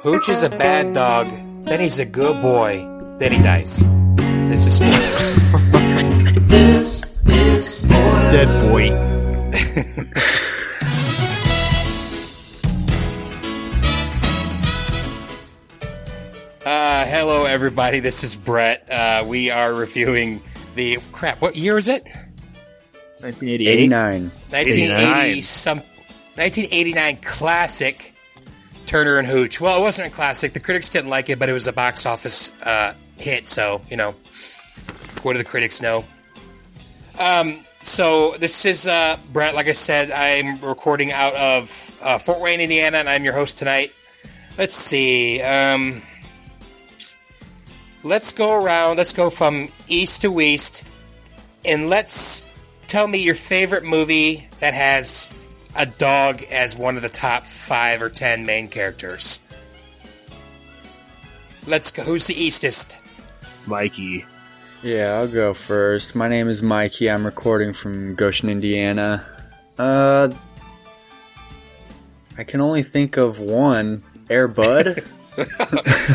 Hooch is a bad dog, then he's a good boy, then he dies. This is spoilers. This is spoilers. Dead boy. Uh, hello, everybody. This is Brett. Uh, we are reviewing the crap. What year is it? 1988. 89. 1980 some 1989 classic Turner and Hooch. Well, it wasn't a classic. The critics didn't like it, but it was a box office uh, hit. So you know, what do the critics know? Um, so this is uh, Brett. Like I said, I'm recording out of uh, Fort Wayne, Indiana, and I'm your host tonight. Let's see. Um, let's go around. Let's go from east to west, and let's tell me your favorite movie that has a dog as one of the top five or ten main characters. Let's go. Who's the eastest? Mikey. Yeah, I'll go first. My name is Mikey. I'm recording from Goshen, Indiana. Uh, I can only think of one. Air Bud.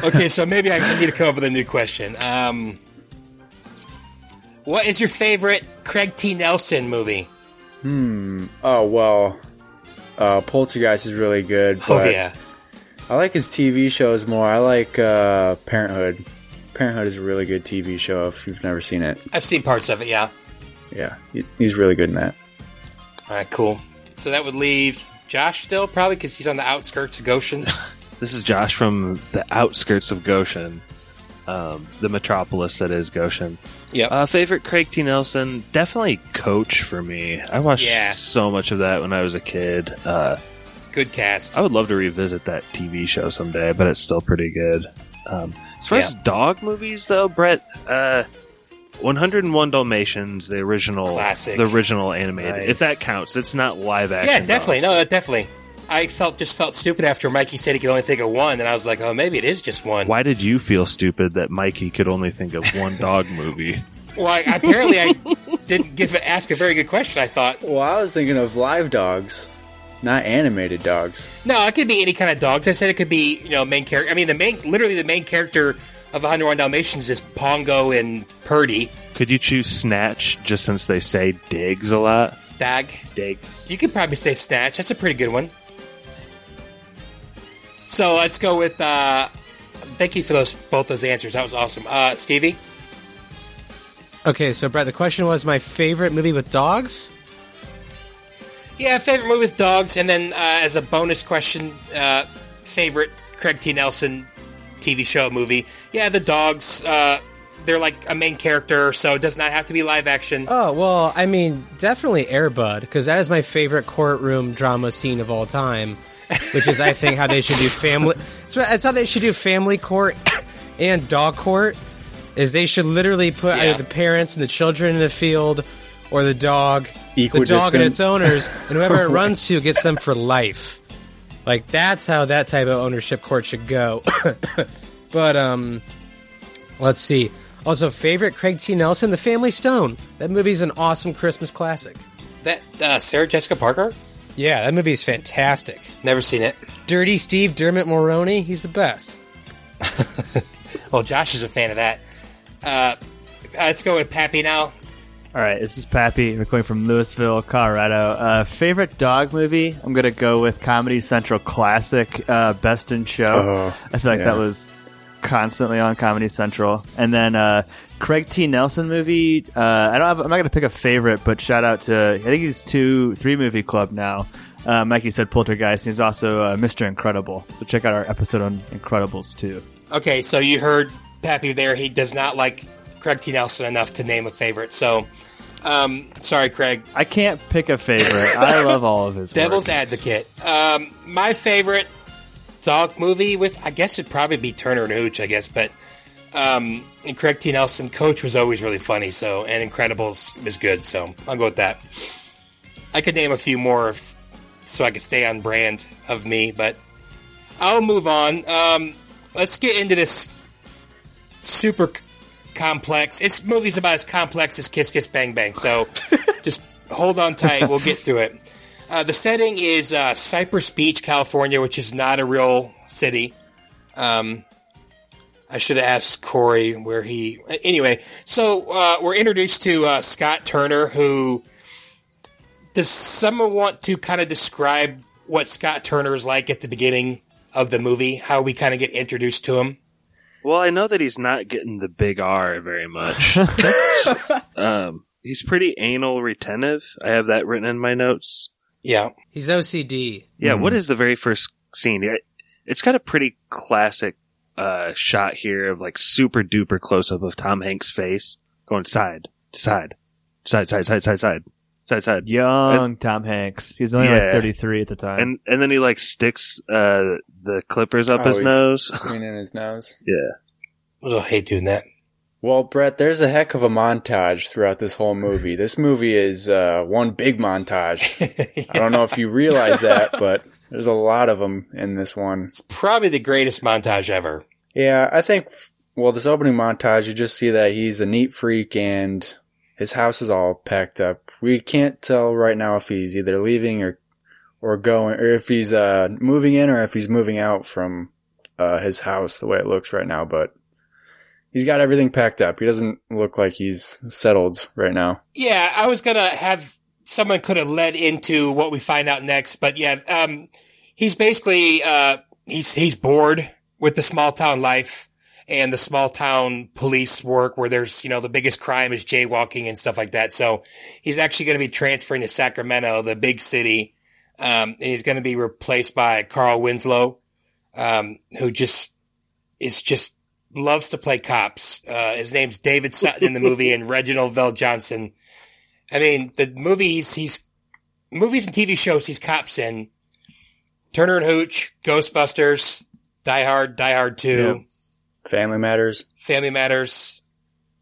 okay, so maybe I need to come up with a new question. Um, what is your favorite Craig T. Nelson movie? Hmm. Oh well, uh, Poltergeist is really good. But Oh yeah, I like his TV shows more. I like uh, Parenthood. Parenthood is a really good TV show. If you've never seen it, I've seen parts of it. Yeah. yeah, he's really good in that. All right, cool. So that would leave Josh still probably because he's on the outskirts of Goshen. This is Josh from the outskirts of Goshen, um, the metropolis that is Goshen. Yep. Uh, favorite Craig T. Nelson, definitely Coach for me. I watched Yeah. so much of that when I was a kid. Uh, Good cast. I would love to revisit that TV show someday, but it's still pretty good. Um, as far as dog movies, though, Brett, uh, 101 Dalmatians, the original, Classic. the original animated, Nice. if that counts, it's not live action. Yeah, definitely. dogs. No, definitely. I felt just felt stupid after Mikey said he could only think of one, and I was like, oh, maybe it is just one. Why did you feel stupid that Mikey could only think of one dog movie? Well, I, apparently I didn't give ask a very good question. I thought, Well, I was thinking of live dogs, not animated dogs. no, it could be any kind of dogs. I said it could be, you know, main character. I mean, the main, literally the main character of 101 Dalmatians is Pongo and Purdy. Could you choose Snatch just since they say digs a lot? Dag. Dig. You could probably say Snatch. That's a pretty good one. So let's go with. uh Thank you for those both those answers. That was awesome, uh, Stevie. Okay, so Brett, the question was my favorite movie with dogs. Yeah, favorite movie with dogs, and then uh, as a bonus question, uh, favorite Craig T. Nelson TV show movie. Yeah, the dogs. Uh, they're like a main character, so it does not have to be live action. Oh well, I mean, definitely Airbud because that is my favorite courtroom drama scene of all time. Which is, I think, how they should do family. So that's how they should do family court and dog court. Is they should literally put Yeah. either the parents and the children in the field, or the dog, the dog and its owners, and whoever it runs to gets them for life. Like that's how that type of ownership court should go. but um, let's see. Also, favorite Craig T. Nelson, The Family Stone. That movie's an awesome Christmas classic. That uh, Sarah Jessica Parker. Yeah, that movie is fantastic. Never seen it. Dirty Steve Dermot Mulroney, he's the best. Well, Josh is a fan of that. Uh, let's go with Pappy now. All right, this is Pappy, recording from Louisville, Colorado. Uh, favorite dog movie? I'm gonna go with Comedy Central classic uh, Best in Show. Oh, I feel like yeah. that was constantly on Comedy Central. And then uh, Craig T. Nelson movie. Uh, I don't. Have, I'm not gonna pick a favorite, but shout out to I think he's two, three movie club now. Uh, Mikey said Poltergeist. And he's also uh, Mr. Incredible. So check out our episode on Incredibles too. Okay, so you heard Pappy there. He does not like Craig T. Nelson enough to name a favorite. So, um, sorry, Craig. I can't pick a favorite. I love all of his. Devil's work. Advocate. Um, my favorite dog movie with, I guess it'd probably be Turner and Hooch, I guess, but um, and Craig T. Nelson, Coach was always really funny, so and Incredibles was good, so I'll go with that. I could name a few more if, so I could stay on brand of me, but I'll move on. Um, let's get into this super c- complex. It's movie's about as complex as Kiss Kiss Bang Bang, so just hold on tight. We'll get through it. Uh, the setting is uh, Cypress Beach, California, which is not a real city. Um, I should have asked Corey where he. Anyway, so uh, we're introduced to uh, Scott Turner, who. Does someone want to kind of describe what Scott Turner is like at the beginning of the movie? How we kind of get introduced to him? Well, I know that he's not getting the big R very much. um, he's pretty anal retentive. I have that written in my notes. Yeah. He's OCD. Yeah, what is the very first scene? It's got a pretty classic uh, shot here of like super duper close up of Tom Hanks' face going side to side, side, side, side, side, side, side, side. Young Tom Hanks. He's only Yeah. like 33 at the time. And and then he like sticks uh, the clippers up Oh, his he's- nose. Cleaning his nose. Yeah. Oh, I hate doing that. Well, Brett, there's a heck of a montage throughout this whole movie. This movie is uh, one big montage. I don't know if you realize that, but there's a lot of them in this one. It's probably the greatest montage ever. Yeah, I think, well, this opening montage, you just see that he's a neat freak and his house is all packed up. We can't tell right now if he's either leaving or, or going, or if he's, uh, moving in or if he's moving out from, uh, his house the way it looks right now, but he's got everything packed up. He doesn't look like he's settled right now. Yeah, I was gonna have someone could have led into what we find out next, but yeah, um, he's basically uh, he's he's bored with the small town life and the small town police work, where there's you know the biggest crime is jaywalking and stuff like that. So he's actually going to be transferring to Sacramento, the big city, um, and he's going to be replaced by Carl Winslow, um, who just is just loves to play cops. Uh, his name's David Sutton in the movie, and Reginald VelJohnson. I mean, the movies he's movies and TV shows he's cops in. Turner and Hooch, Ghostbusters, Die Hard, Die Hard Two, Yeah. Family Matters. Family Matters,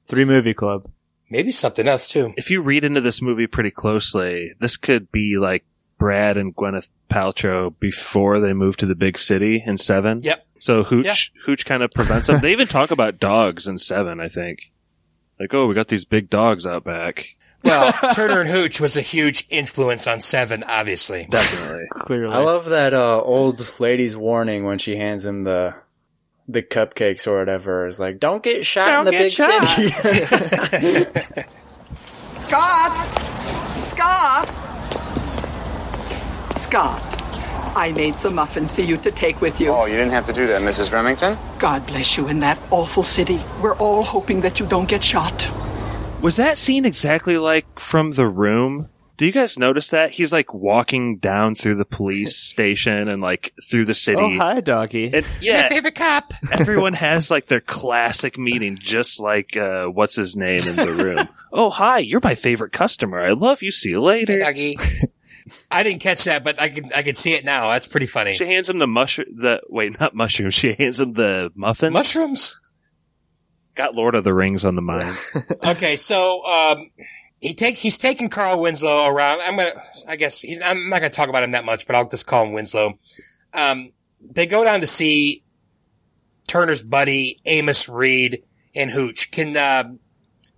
Three Movie Club. maybe something else too. If you read into this movie pretty closely, this could be like Brad and Gwyneth Paltrow before they moved to the big city in Seven. Yep. So Hooch Yeah. Hooch kind of prevents them. they even talk about dogs in Seven. I think. Like, oh, we got these big dogs out back. Well, Turner and Hooch was a huge influence on Seven, obviously. Definitely. Clearly. I love that uh, old lady's warning when she hands him the the cupcakes or whatever. Is like, don't get shot in the big city. Scott! Scott! Scott, I made some muffins for you to take with you. Oh, you didn't have to do that, Mrs. Remington. God bless you in that awful city. We're all hoping that you don't get shot. Was that scene exactly like from The Room? Do you guys notice that he's like walking down through the police station and like through the city? Oh, hi, doggy. And My yeah, favorite cop. everyone has like their classic meeting, just like uh, what's his name in the room. oh, hi, you're my favorite customer. I love you. See you later. Dougie. I didn't catch that, but I can I can see it now. That's pretty funny. She hands him the mushroom. The wait, not mushroom. She hands him the muffin. Mushrooms. Got Lord of the Rings on the mind. Okay, so um, he take he's taking Carl Winslow around. I'm gonna, I guess I'm not gonna talk about him that much, but I'll just call him Winslow. Um, they go down to see Turner's buddy Amos Reed and Hooch. Can uh,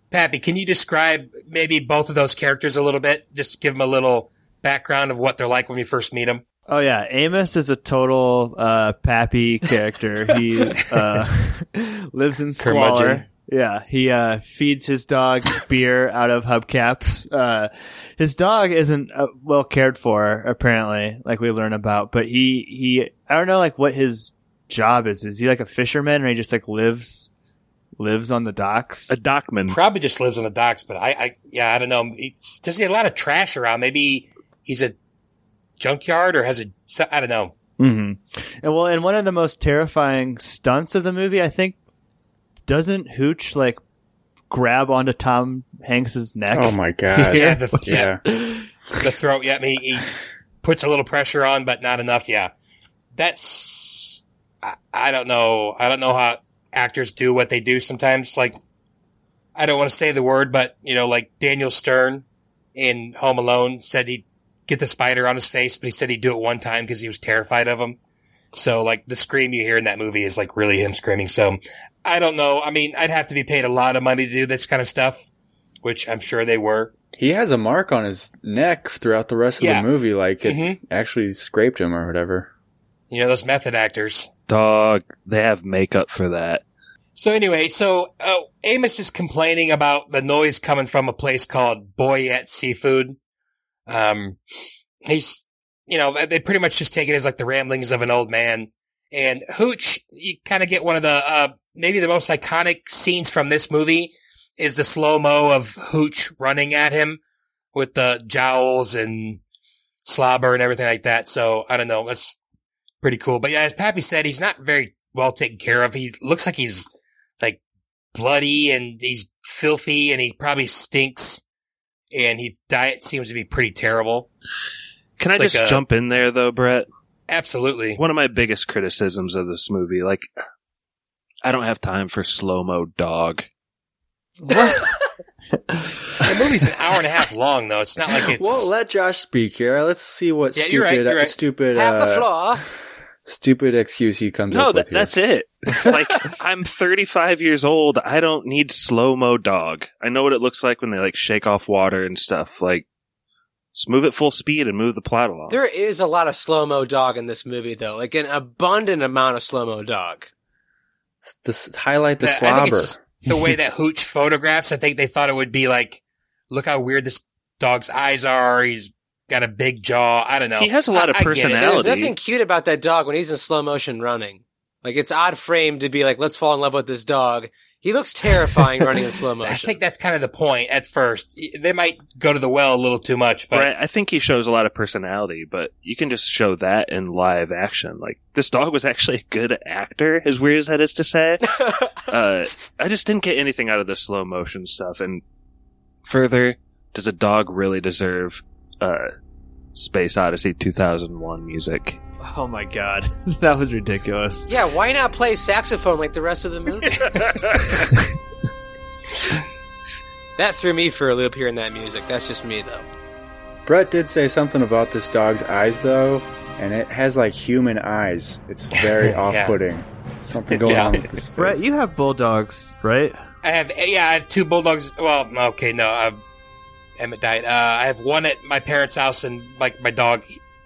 Pappy, can you describe maybe both of those characters a little bit? Just give them a little background of what they're like when we first meet them. Oh yeah, Amos is a total uh, pappy character. He uh, lives in squalor. Curmudgeon. Yeah, he uh, feeds his dog beer out of hubcaps. Uh, his dog isn't uh, well cared for, apparently, like we learn about. But he he I don't know like what his job is. Is he like a fisherman, or he just like lives lives on the docks? A dockman. Probably just lives on the docks, but I, I yeah, I don't know. He's, does he have a lot of trash around? Maybe he's a junkyard or has a I don't know. hmm And well, and one of the most terrifying stunts of the movie, I think, doesn't Hooch like grab onto Tom Hanks's neck? oh my god! Yeah, the, yeah. yeah. the throat. Yeah, I mean, he puts a little pressure on, but not enough. Yeah, that's I, I don't know. I don't know how actors do what they do sometimes. Like, I don't want to say the word, but you know, like Daniel Stern in Home Alone said he'd get the spider on his face, but he said he'd do it one time because he was terrified of him. So like the scream you hear in that movie is like really him screaming. So I don't know. I mean, I'd have to be paid a lot of money to do this kind of stuff, which I'm sure they were. He has a mark on his neck throughout the rest of Yeah. the movie, like it Mhm. actually scraped him or whatever. You know, those method actors. Dog, they have makeup for that. So anyway, so uh, Amos is complaining about the noise coming from a place called Boyett Seafood. Um, he's, you know, they pretty much just take it as like the ramblings of an old man. And Hooch, you kind of get one of the, uh, maybe the most iconic scenes from this movie is the slow mo of Hooch running at him with the jowls and slobber and everything like that. So I don't know. That's pretty cool. But yeah, as Pappy said, he's not very well taken care of. He looks like he's like bloody and he's filthy and he probably stinks and his diet seems to be pretty terrible. Can It's I like just a- jump in there though, Brett? Absolutely. One of my biggest criticisms of this movie, like, I don't have time for slow mo dog. The movie's an hour and a half long though. It's not like it's Well, let Josh speak here. Let's see what Yeah, stupid, you're right, you're right. stupid, Have the uh, floor. Stupid excuse he comes No, up that, with here. that's it. like, I'm 35 years old. I don't need slow mo dog. I know what it looks like when they like shake off water and stuff. Like, just move at full speed and move the plot along. There is a lot of slow mo dog in this movie, though. Like an abundant amount of slow mo dog. This highlight the I think slobber. it's the way that Hooch photographs. I think they thought it would be like, look how weird this dog's eyes are. He's got a big jaw. I don't know. He has a lot of I- I get it. personality. There's nothing cute about that dog when he's in slow motion running. Like it's odd frame to be like, let's fall in love with this dog. He looks terrifying running in slow motion. I think that's kind of the point at first. They might go to the well a little too much, but Right, I think he shows a lot of personality, but you can just show that in live action. Like this dog was actually a good actor, as weird as that is to say. uh, I just didn't get anything out of the slow motion stuff. And further, does a dog really deserve uh, Space Odyssey 2001 music? Oh my god, that was ridiculous. yeah, why not play saxophone like the rest of the movie? that threw me for a loop hearing that music. That's just me, though. Brett did say something about this dog's eyes, though, and it has like human eyes. It's very Yeah. off-putting. Something going Yeah. on with this face. Brett, you have bulldogs, right? I have yeah, I have two bulldogs. Well, okay, no, uh, Emmett died. Uh, I have one at my parents' house, and like my dog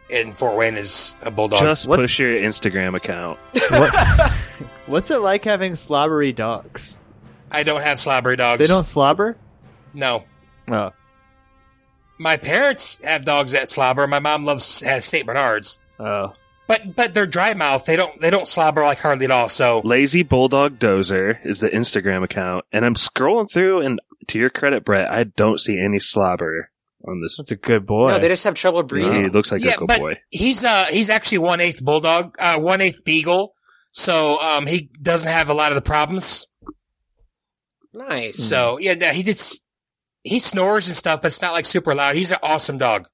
in Fort Wayne is a bulldog. Just What- push your Instagram account. What, what's it like having slobbery dogs? I don't have slobbery dogs. They don't slobber? No, Oh. my parents have dogs that slobber. My mom loves has Saint Bernards, Oh. but but they're dry mouth. They don't they don't slobber like hardly at all. So Lazy Bulldog Dozer is the Instagram account, and I'm scrolling through, and to your credit, Brett, I don't see any slobber on this. That's a good boy. No, they just have trouble breathing. He looks like yeah, a good but boy. he's uh he's actually one eighth bulldog, uh one eighth beagle. So um he doesn't have a lot of the problems. Nice. So yeah, he just he snores and stuff, but it's not like super loud. He's an awesome dog.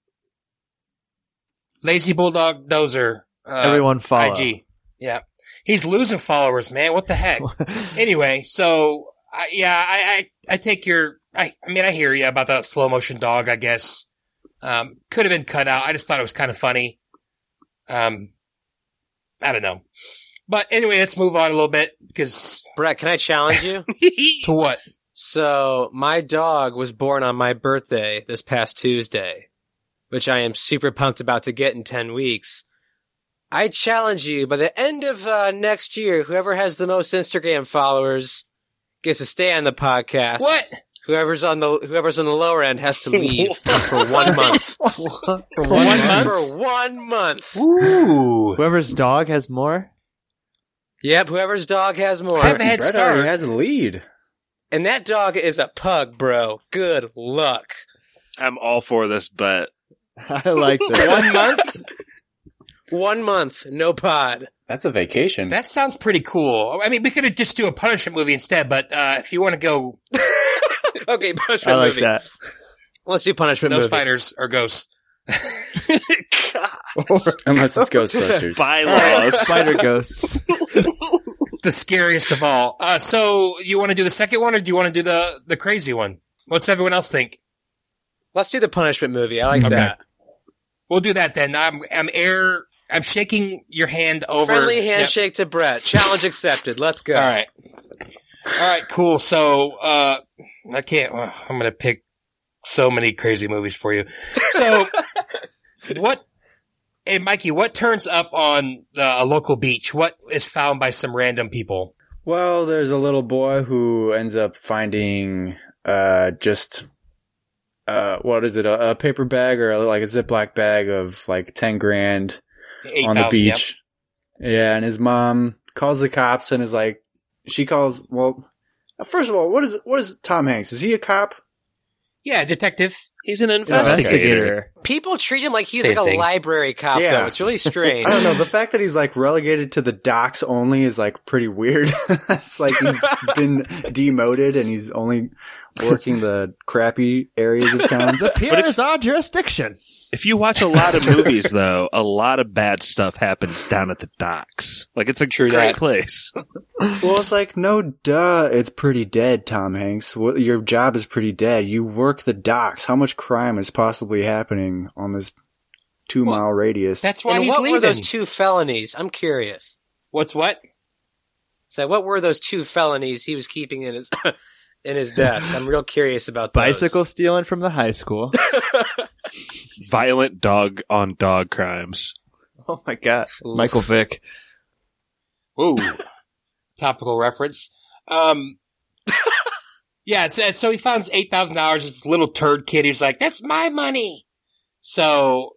Lazy bulldog dozer. Uh, Everyone follow. IG. Yeah, he's losing followers, man. What the heck? anyway, so I yeah, I, I I take your. I I mean, I hear you about the slow motion dog. I guess um, could have been cut out. I just thought it was kind of funny. Um, I don't know. But anyway, let's move on a little bit because Brett, can I challenge you? to what? So, my dog was born on my birthday this past Tuesday, which I am super pumped about to get in 10 weeks. I challenge you by the end of uh, next year, whoever has the most Instagram followers gets to stay on the podcast. What? Whoever's on the whoever's on the lower end has to leave for one month. For one month? For one month. Ooh. Whoever's dog has more? Yep, whoever's dog has more. I have a head Brett already start. has a lead. And that dog is a pug, bro. Good luck. I'm all for this bet. I like this. One month? One month, no pod. That's a vacation. That sounds pretty cool. I mean, we could just do a punishment movie instead, but uh, if you want to go, Okay, punishment I like movie. that. Let's do punishment no movie. spiders or ghosts. Unless it's Ghostbusters. Bylaws. Spider ghosts. The scariest of all. Uh, so you want to do the second one or do you want to do the, the crazy one? What's everyone else think? Let's do the punishment movie. I like Okay. that. We'll do that then. I'm, I'm air, I'm shaking your hand over. Friendly Yep. handshake to Brett. Challenge accepted. Let's go. All right. All right, cool. So, uh, I can't, uh, I'm going to pick so many crazy movies for you. So, what, Hey, Mikey, what turns up on the, a local beach? What is found by some random people? Well, there's a little boy who ends up finding uh just uh what is it a, a paper bag or like a Ziploc bag of like ten grand Eight on the thousand, yep. beach. Yeah, and his mom calls the cops and is like, she calls. Well, first of all, what is what is Tom Hanks? Is he a cop? Yeah, detective. He's an Investigator. investigator. People treat him like he's Same like a thing. library cop, Yeah. though. It's really strange. I don't know. The fact that he's like relegated to the docks only is like pretty weird. it's like he's been demoted and he's only working the crappy areas of town. The pier if- is our jurisdiction. If you watch a lot of movies, though, a lot of bad stuff happens down at the docks. Like it's a True great that. place. Well, it's like, no, duh, it's pretty dead, Tom Hanks. Your job is pretty dead. You work the docks. How much crime is possibly happening on this two Well, mile radius? That's why and he's what leaving. were those two felonies? I'm curious. What's what? So, what were those two felonies he was keeping in his in his desk? I'm real curious about those. Bicycle stealing from the high school. Violent dog on dog crimes. oh my god. Oof. Michael Vick. Ooh, topical reference. Um, yeah, so, so he finds eight thousand dollars. This little turd kid. He's like, "That's my money." So,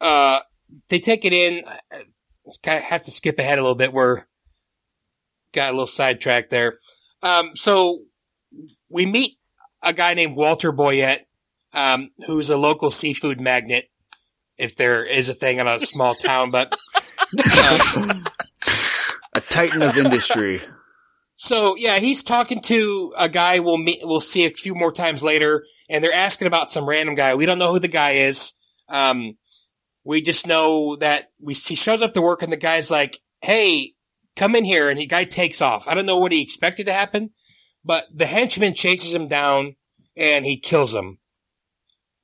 uh, they take it in. I have to skip ahead a little bit. We're got a little sidetracked there. Um, so we meet a guy named Walter Boyett, um, who's a local seafood magnate, if there is a thing in a small town, but. um, a titan of industry. So yeah, he's talking to a guy we'll meet, we'll see a few more times later, and they're asking about some random guy. We don't know who the guy is. Um, we just know that we he shows up to work, and the guy's like, "Hey, come in here," and the guy takes off. I don't know what he expected to happen, but the henchman chases him down, and he kills him.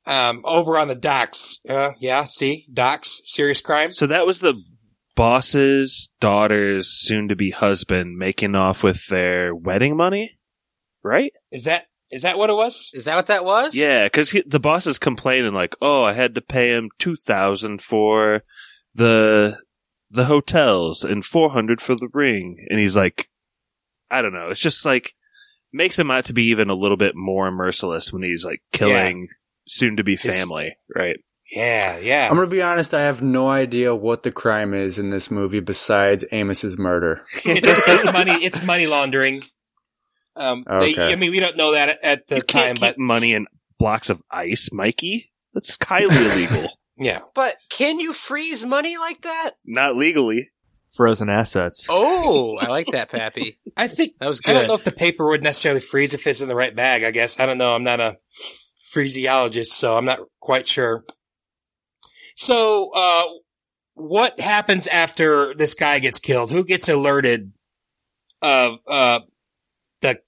Um, over on the docks. Uh, yeah, see, docks, serious crime. So that was the boss's daughter's soon to be husband making off with their wedding money, right? Is that is that what it was? Is that what that was? Yeah, because the boss is complaining like, "Oh, I had to pay him two thousand for the the hotels and four hundred for the ring," and he's like, "I don't know." It's just like makes him out to be even a little bit more merciless when he's like killing soon to be His- family, right? Yeah, yeah. I'm gonna be honest. I have no idea what the crime is in this movie besides Amos's murder. it's, it's money. It's money laundering. Um, they- Okay. I mean, we don't know that at, at the you time, can't but keep money in blocks of ice, Mikey. That's highly illegal. yeah, But can you freeze money like that? Not legally. Frozen assets. Oh, I like that, Pappy. I think That was good. I don't know if the paper would necessarily freeze if it's in the right bag. I guess I don't know. I'm not a phreesiologist, so I'm not quite sure. So, uh, what happens after this guy gets killed? Who gets alerted of uh, the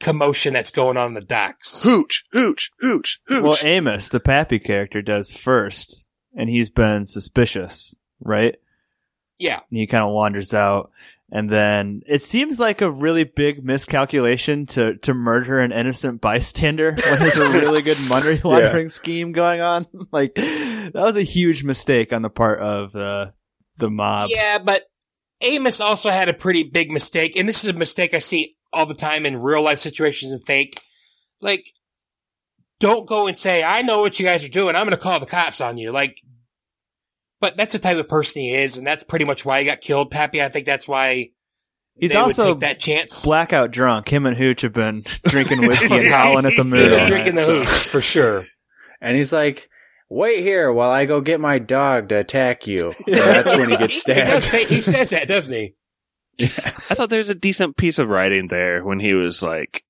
commotion that's going on in the docks? Hooch, hooch, hooch, hooch. Well, Amos, the Pappy character, does first, and he's been suspicious, right? Yeah, And he kind of wanders out, and then it seems like a really big miscalculation to to murder an innocent bystander when there's a really good money laundering scheme going on. like that was a huge mistake on the part of the the mob. Yeah, but Amos also had a pretty big mistake, and this is a mistake I see all the time in real life situations and fake. Like, don't go and say, I know what you guys are doing. I'm going to call the cops on you. Like, but that's the type of person he is, and that's pretty much why he got killed, Pappy. I think that's why He's they also would take that chance. Blackout drunk. Him and Hooch have been drinking whiskey and howling at the moon. They've drinking the so- hooch for sure. And he's like, "Wait here while I go get my dog to attack you." And that's when he gets He, does stabbed. say, he says that, doesn't he? I thought there's a decent piece of writing there when he was like,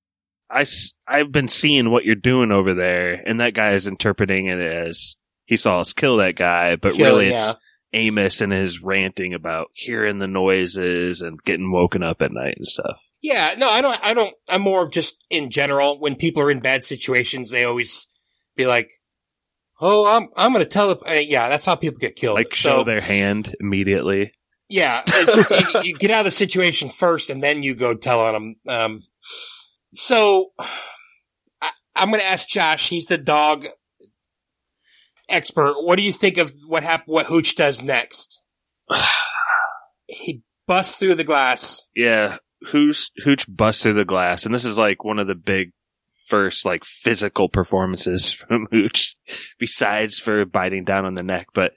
"I I, have been seeing what you're doing over there, and that guy is interpreting it as he saw us kill that guy, but Kill, really yeah. it's Amos and his ranting about hearing the noises and getting woken up at night and stuff. Yeah, no, I don't, I don't, I'm more of just in general, when people are in bad situations, they always be like, Oh, I'm, I'm going to tell uh, yeah, that's how people get killed. Like show So- their hand immediately. Yeah, you, you get out of the situation first, and then you go tell on them. Um, so I, I'm going to ask Josh. He's the dog. Expert, what do you think of what hap- what Hooch does next? he busts through the glass. Yeah, Hooch Hooch busts through the glass, and this is like one of the big first like physical performances from Hooch, besides for biting down on the neck. But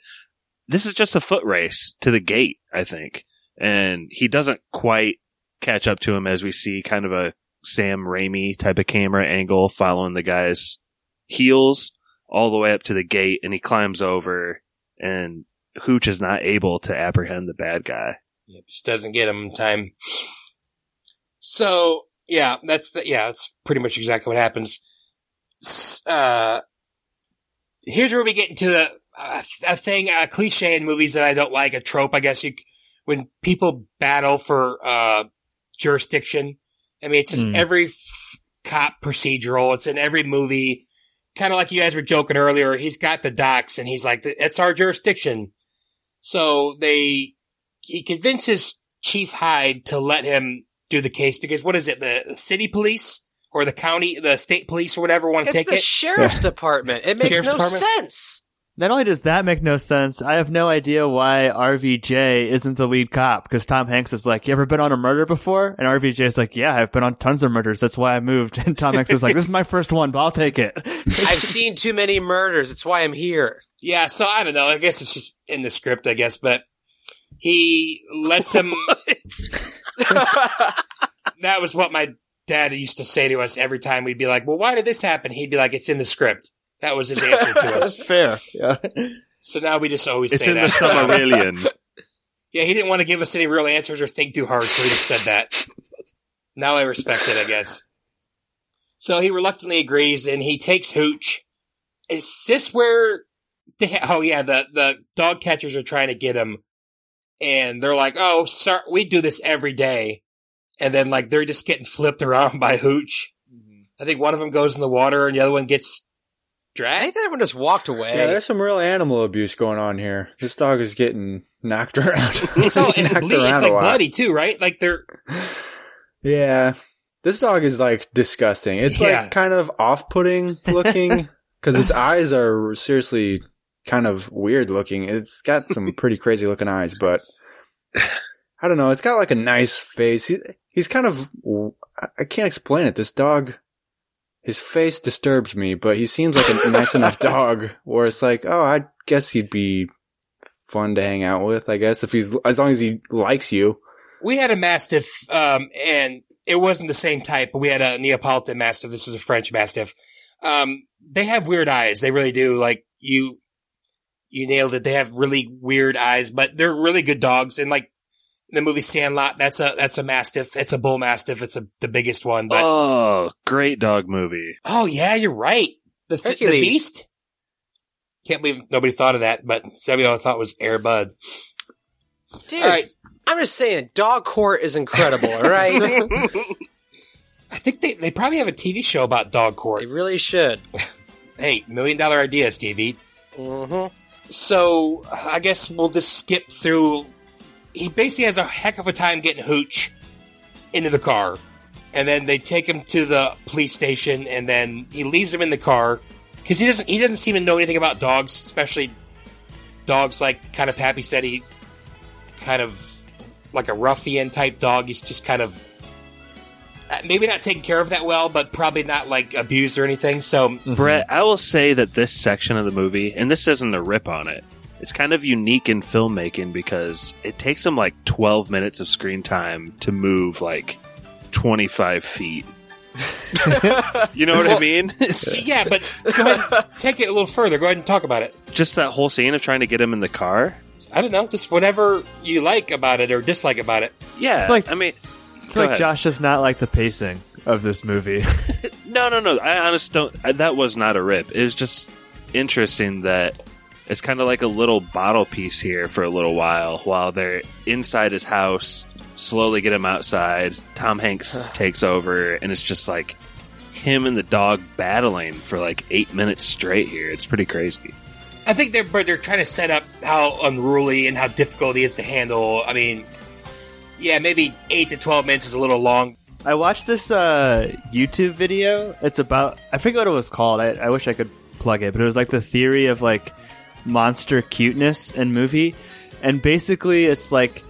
this is just a foot race to the gate, I think, and he doesn't quite catch up to him as we see kind of a Sam Raimi type of camera angle following the guy's heels all the way up to the gate, and he climbs over, and Hooch is not able to apprehend the bad guy. Yep, just doesn't get him in time. So yeah, that's the, yeah, that's pretty much exactly what happens. Uh, here's where we get into the uh, a thing, a cliche in movies that I don't like, a trope, I guess. You when people battle for uh jurisdiction. I mean, it's in Hmm. every f- cop procedural. It's in every movie. Kind of like you guys were joking earlier. He's got the docks, and he's like, "It's our jurisdiction." So they he convinces Chief Hyde to let him do the case because what is it? The city police or the county, the state police or whatever want to It's take the it? sheriff's department. It makes Sheriff's no department? sense. Not only does that make no sense, I have no idea why RVJ isn't the lead cop because Tom Hanks is like, "You ever been on a murder before?" And RVJ is like, "Yeah, I've been on tons of murders. That's why I moved." And Tom Hanks is like, "This is my first one, but I'll take it." I've seen too many murders. It's why I'm here. Yeah, so I don't know. I guess it's just in the script, I guess, but he lets him. that was what my dad used to say to us every time we'd be like, well, why did this happen? He'd be like, it's in the script. That was his answer to us. fair. Yeah. So now we just always It's say in the. Summerillion. yeah, he didn't want to give us any real answers or think too hard, so he just said that. Now I respect it, I guess. So he reluctantly agrees and he takes Hooch. Is this where they, oh yeah, the, the dog catchers are trying to get him and they're like, oh, sir, we do this every day. And then like they're just getting flipped around by Hooch. Mm-hmm. I think one of them goes in the water and the other one gets I think that one just walked away. Yeah, there's some real animal abuse going on here. This dog is getting knocked around. It's all, it's, ble- it's around a like bloody too, right? Like they're, Yeah. This dog is like disgusting. It's Yeah. like kind of off putting looking because its eyes are seriously kind of weird looking. It's got some pretty crazy looking eyes, but I don't know. It's got like a nice face. He, he's kind of, I- I can't explain it. This dog, his face disturbs me, but he seems like a nice enough dog where it's like, oh, I guess he'd be fun to hang out with, I guess, if he's, as long as he likes you. we had a mastiff, um, and it wasn't the same type, but we had a Neapolitan mastiff. This is a French mastiff. Um, they have weird eyes. They really do. Like you, you nailed it. They have really weird eyes, but they're really good dogs. And like the movie Sandlot, that's a, that's a mastiff. It's a bull mastiff. It's a, the biggest one, but oh, great dog movie. oh yeah, you're right. The, th- the beast. Can't believe nobody thought of that, but somebody all thought was Air Bud. Dude, All right. I'm just saying, Dog Court is incredible, all right? I think they, they probably have a TV show about dog court. they really should. Hey, million dollar idea, Stevie. hmm So I guess we'll just skip through. He basically has a heck of a time getting Hooch into the car, and then they take him to the police station, and then he leaves him in the car because he doesn't he doesn't seem to know anything about dogs, especially dogs like kind of Pappy said he kind of like a ruffian type dog. He's just kind of uh, maybe not taken care of that well, but probably not like abused or anything. So Brett, I will say that this section of the movie, and this isn't a rip on it, it's kind of unique in filmmaking because it takes them like 12 minutes of screen time to move like 25 feet. you know what I mean? Yeah, but go ahead, take it a little further. Go ahead and talk about it. just that whole scene of trying to get him in the car. I don't know, just whatever you like about it or dislike about it. Yeah, Like- I mean, I feel like ahead. Josh does not like the pacing of this movie. No, no, no. I honestly don't. I- That was not a rip. It was just interesting that it's kind of like a little bottle piece here for a little while while they're inside his house. Slowly get him outside. Tom Hanks takes over, and it's just like him and the dog battling for like eight minutes straight here. It's pretty crazy. I think they're they're trying to set up how unruly and how difficult he is to handle. I mean, yeah, maybe eight to twelve minutes is a little long. I watched this uh, YouTube video. It's about I forget what it was called. I, I wish I could plug it, but it was like the theory of like monster cuteness in movie, and basically it's like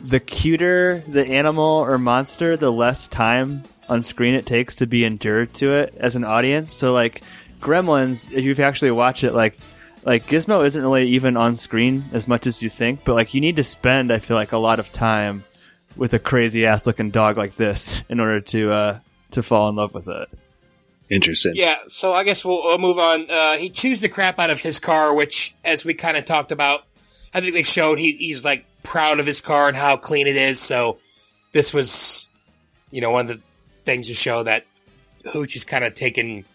the cuter the animal or monster, the less time on screen it takes to be endured to it as an audience. So like Gremlins, if you actually watch it, like like Gizmo isn't really even on screen as much as you think, but like you need to spend, I feel like, a lot of time with a crazy ass looking dog like this in order to uh to fall in love with it. Interesting. Yeah, so I guess we'll, we'll move on. Uh, he chews the crap out of his car, which, as we kind of talked about, I think they showed he, he's like proud of his car and how clean it is. So this was, you know, one of the things to show that Hooch is kind of taken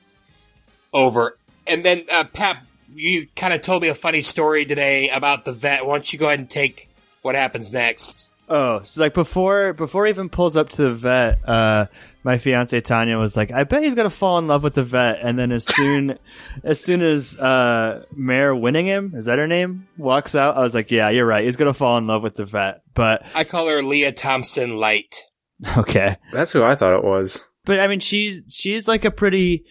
over. And then, uh, Pap, you kind of told me a funny story today about the vet. Why don't you go ahead and take what happens next? Oh, so like before before he even pulls up to the vet, uh, my fiance Tanya was like, "I bet he's gonna fall in love with the vet." And then as soon as soon as uh, Mare Winningham, is that her name, walks out, I was like, "Yeah, you're right. He's gonna fall in love with the vet." But I call her Lea Thompson Light. okay, That's who I thought it was. but I mean, she's she's like a pretty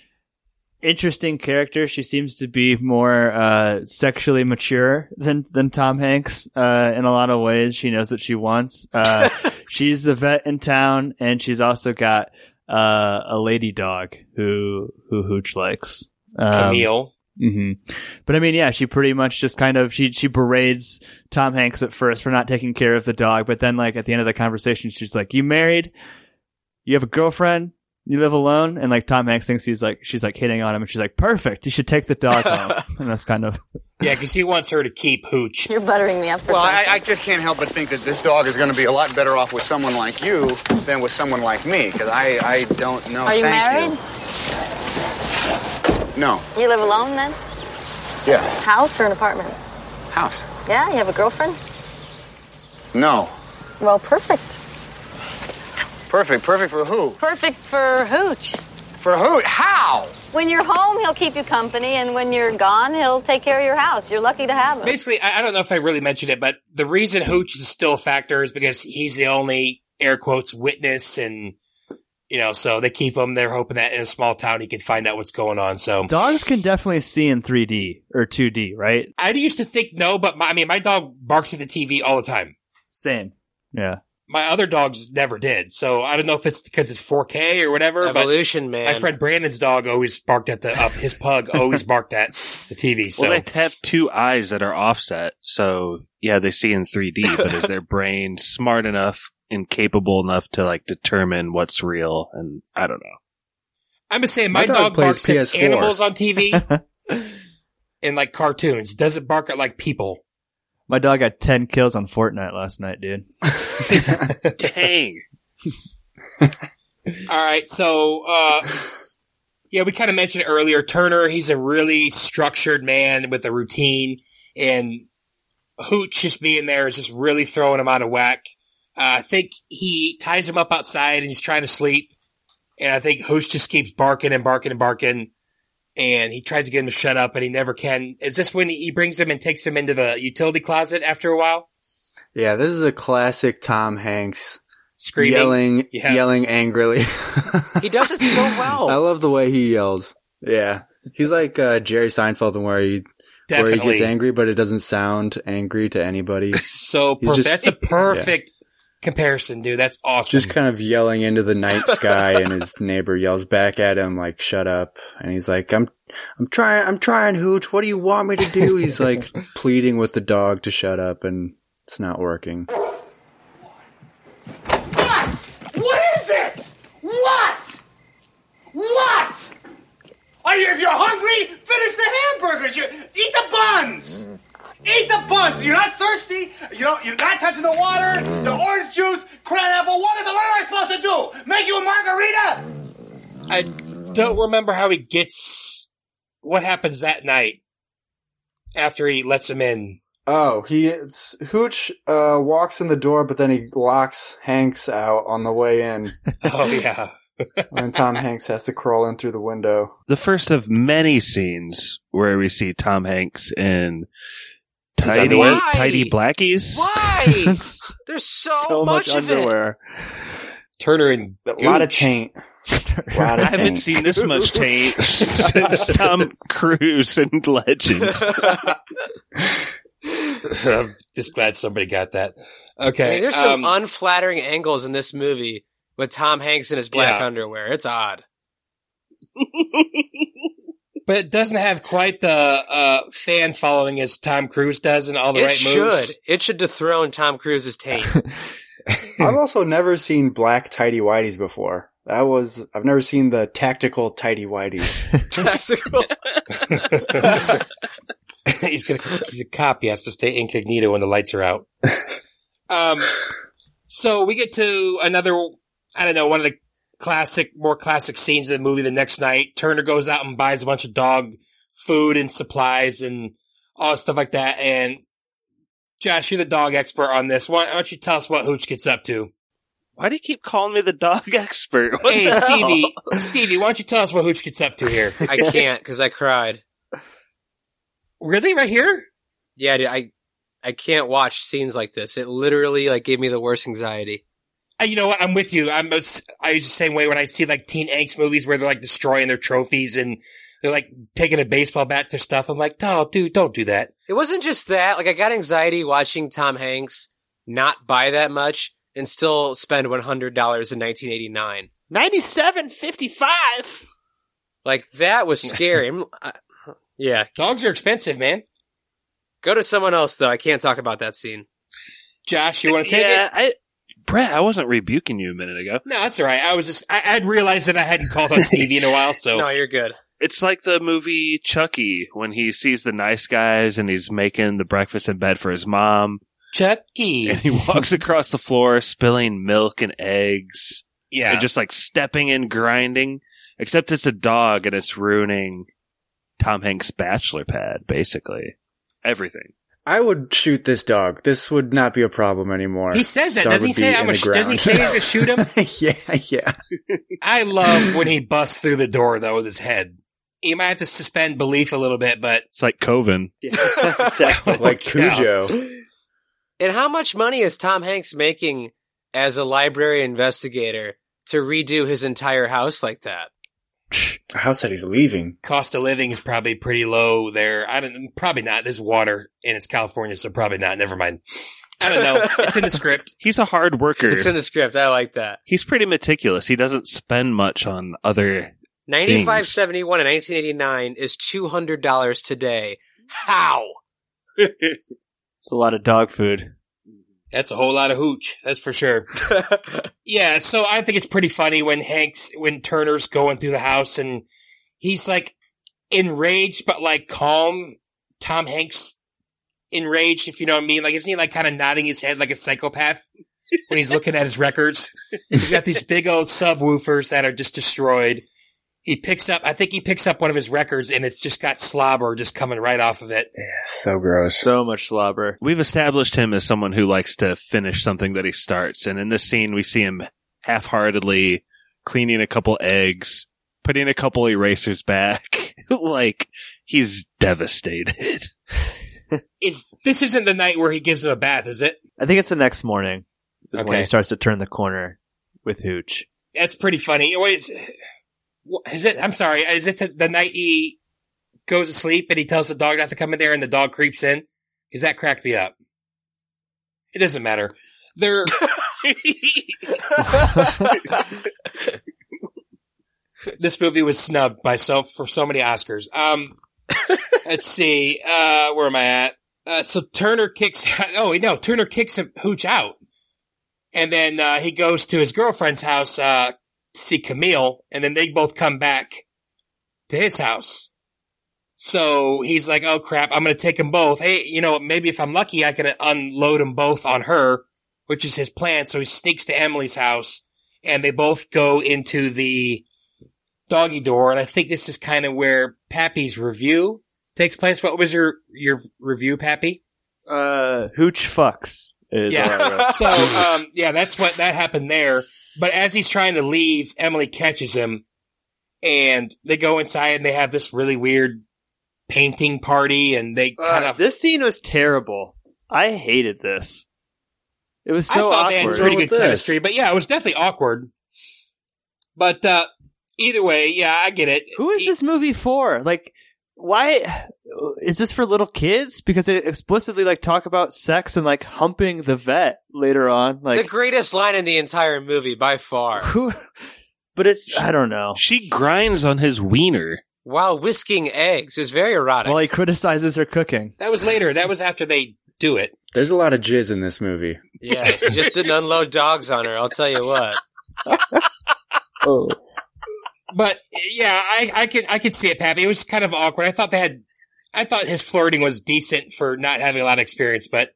interesting character. She seems to be more uh, sexually mature than than Tom Hanks uh, in a lot of ways. She knows what she wants. Uh, she's the vet in town, and she's also got uh, a lady dog who who Hooch likes. Um, Camille. hmm But I mean, yeah, she pretty much just kind of she she berates Tom Hanks at first for not taking care of the dog, but then like at the end of the conversation, she's like, "You married? You have a girlfriend? You live alone?" And like Tom Hanks thinks he's like she's like hitting on him, and she's like, "Perfect, you should take the dog home." and that's kind of Yeah, because he wants her to keep Hooch. You're buttering me up for Well, I. I just can't help but think that this dog is going to be a lot better off with someone like you than with someone like me, because I, I don't know. Are you Thank married? You. No. You live alone then? Yeah. House or an apartment? House. Yeah, you have a girlfriend? No. Well, perfect. Perfect. Perfect for who? Perfect for Hooch. For who? How? When you're home, he'll keep you company, and when you're gone, he'll take care of your house. You're lucky to have him. Basically, I, I don't know if I really mentioned it, but the reason Hooch is still a factor is because he's the only air quotes witness, and you know, so they keep him. They're hoping that in a small town he can find out what's going on. So dogs can definitely see in 3D or 2D, right? I used to think no, but my, I mean, my dog barks at the TV all the time. Same. Yeah. My other dogs never did, so I don't know if it's because it's 4K or whatever. Evolution, but man. My friend Brandon's dog always barked at the up. His pug always barked at the TV. So Well, they have two eyes that are offset, so yeah, they see in 3D. But is their brain smart enough and capable enough to like determine what's real? And I don't know. I'm just saying, my, My dog dog, plays barks PS4. animals on TV and like cartoons. Doesn't bark at like people. My dog got 10 kills on Fortnite last night, dude. Dang. All right, so uh yeah, we kind of mentioned earlier. Turner, he's a really structured man with a routine, and Hooch just being there is just really throwing him out of whack. Uh, I think he ties him up outside and he's trying to sleep, and I think Hooch just keeps barking and barking and barking, and he tries to get him to shut up, and he never can. Is this when he brings him and takes him into the utility closet after a while, Yeah, this is a classic Tom Hanks screaming? yelling, Yeah. yelling angrily. he does it so well. I love the way he yells. Yeah, he's like uh, Jerry Seinfeld, in where he where he gets angry, but it doesn't sound angry to anybody. So He's perfect. just- that's a perfect comparison, dude. That's awesome. Just kind of yelling into the night sky, and his neighbor yells back at him like, "Shut up!" And he's like, "I'm, I'm trying, I'm trying, Hooch. What do you want me to do?" He's like pleading with the dog to shut up, and it's not working. What? What is it? What? What? Are you, if you're hungry, finish the hamburgers. You eat the buns. Eat the buns. You're not thirsty. You don't. You're not touching the water, the orange juice, crab What is it? What am I supposed to do? Make you a margarita? I don't remember how he gets. What happens that night after he lets him in? Oh, he is, Hooch uh, walks in the door, but then he locks Hanks out on the way in, Oh yeah, and Tom Hanks has to crawl in through the window. The first of many scenes where we see Tom Hanks in tidy. Why? tidy blackies. Why? There's so, so much, much of it. underwear. Turner and A lot of Gooch. taint. A lot I of haven't seen this much change since Tom Cruise in Legend. I'm just glad somebody got that. I Okay. mean, there's some um, unflattering angles in this movie with Tom Hanks in his black Yeah. underwear. It's odd. But it doesn't have quite the uh, fan following as Tom Cruise does in all the right movies. it right should. moves. It should dethrone Tom Cruise's taint. I've also never seen black tidy whities before. That was I've never seen the tactical tidy whities. Tactical. he's gonna he's a cop. He has to stay incognito when the lights are out. Um, so we get to another. I don't know one of the classic, more classic scenes of the movie. The next night, Turner goes out and buys a bunch of dog food and supplies and all stuff like that. And Josh, you're the dog expert on this. Why, why don't you tell us what Hooch gets up to? Why do you keep calling me the dog expert? What hey. Stevie, Stevie, why don't you tell us what Hooch gets up to here? I can't because I cried. Really, right here? Yeah, dude, I I can't watch scenes like this. It literally like gave me the worst anxiety. You know what? I'm with you. I'm. I was the same way when I see like teen angst movies where they're like destroying their trophies and they're like taking a baseball bat to stuff. I'm like, oh, dude, don't do that. It wasn't just that. Like I got anxiety watching Tom Hanks not buy that much and still spend one hundred dollars in nineteen eighty nine. Ninety-seven fifty-five. Like that was scary. I'm- I- yeah, Dogs are expensive, man. go to someone else though. I can't talk about that scene. Josh, you want to take yeah, it? I, Brett, I wasn't rebuking you a minute ago. No, that's all right. I was just. I, I'd realized that I hadn't called on Stevie in a while, so No, you're good. It's like the movie Chucky when he sees the nice guys and he's making the breakfast in bed for his mom. Chucky. And he walks across the floor spilling milk and eggs Yeah, and just like stepping and grinding. Except it's a dog and it's ruining Tom Hanks' bachelor pad, basically. Everything. I would shoot this dog. This would not be a problem anymore. he says that. Dog Doesn't he say I'm in gonna? the sh- Doesn't he ground. say he's gonna shoot him? yeah, yeah. I love when he busts through the door though with his head. You might have to suspend belief a little bit, but It's like Coven. yeah, Like Cujo. And how much money is Tom Hanks making as a library investigator to redo his entire house like that? The house said he's leaving. cost of living is probably pretty low there. I don't, probably not. There's water and it's California, so probably not. Never mind. I don't know. It's in the script. He's a hard worker. It's in the script. I like that. He's pretty meticulous. He doesn't spend much on other. Ninety-five seventy-one in nineteen eighty-nine is two hundred dollars today. How? It's a lot of dog food. That's a whole lot of hooch. That's for sure. Yeah, so I think it's pretty funny when Hanks, when Turner's going through the house and he's like enraged, but like calm. Tom Hanks enraged, if you know what I mean. Like, isn't he like kind of nodding his head like a psychopath when he's looking at his records? He's got these big old subwoofers that are just destroyed. He picks up, I think he picks up one of his records and it's just got slobber just coming right off of it. Yeah, so gross. So much slobber. We've established him as someone who likes to finish something that he starts. And in this scene, we see him half heartedly cleaning a couple eggs, putting a couple erasers back. like, he's devastated. Is, this isn't the night where he gives him a bath, is it? I think it's the next morning. Is when he starts to turn the corner with Hooch. That's pretty funny. Wait, is, it? I'm sorry. Is it the, the night he goes to sleep and he tells the dog not to come in there and the dog creeps in? Is that cracked me up? It doesn't matter. They're this movie was snubbed by so for so many Oscars. Um, let's see. Uh, where am I at? Uh, so Turner kicks. Oh, no, Turner kicks him Hooch out, and then uh, he goes to his girlfriend's house uh, see Camille, and then they both come back to his house. So he's like, "Oh crap, I'm going to take them both. Hey, you know, maybe if I'm lucky, I can unload them both on her, which is his plan." So he sneaks to Emily's house, and they both go into the doggy door. And I think this is kind of where Pappy's review takes place. What was your your review, Pappy? Uh, Hooch fucks. Is Yeah. so, um, yeah, that's what that happened there. But as he's trying to leave, Emily catches him and they go inside and they have this really weird painting party and they kind Uh, of, this scene was terrible. I hated this. It was so I thought they had pretty good wrong chemistry, but yeah, it was definitely awkward. But, uh, Either way, yeah, I get it. Who is this movie for? Like, why is this for little kids? Because they explicitly like talk about sex and like humping the vet later on. Like the greatest line in the entire movie by far. who? But it's I don't know. She grinds on his wiener. While whisking eggs. It was very erotic. Well, he criticizes her cooking. That was later. That was after they do it. There's a lot of jizz in this movie. yeah, just didn't unload dogs on her, I'll tell you what. Oh, But yeah, I, I could I could see it, Pappy. It was kind of awkward. I thought they had, I thought his flirting was decent for not having a lot of experience, but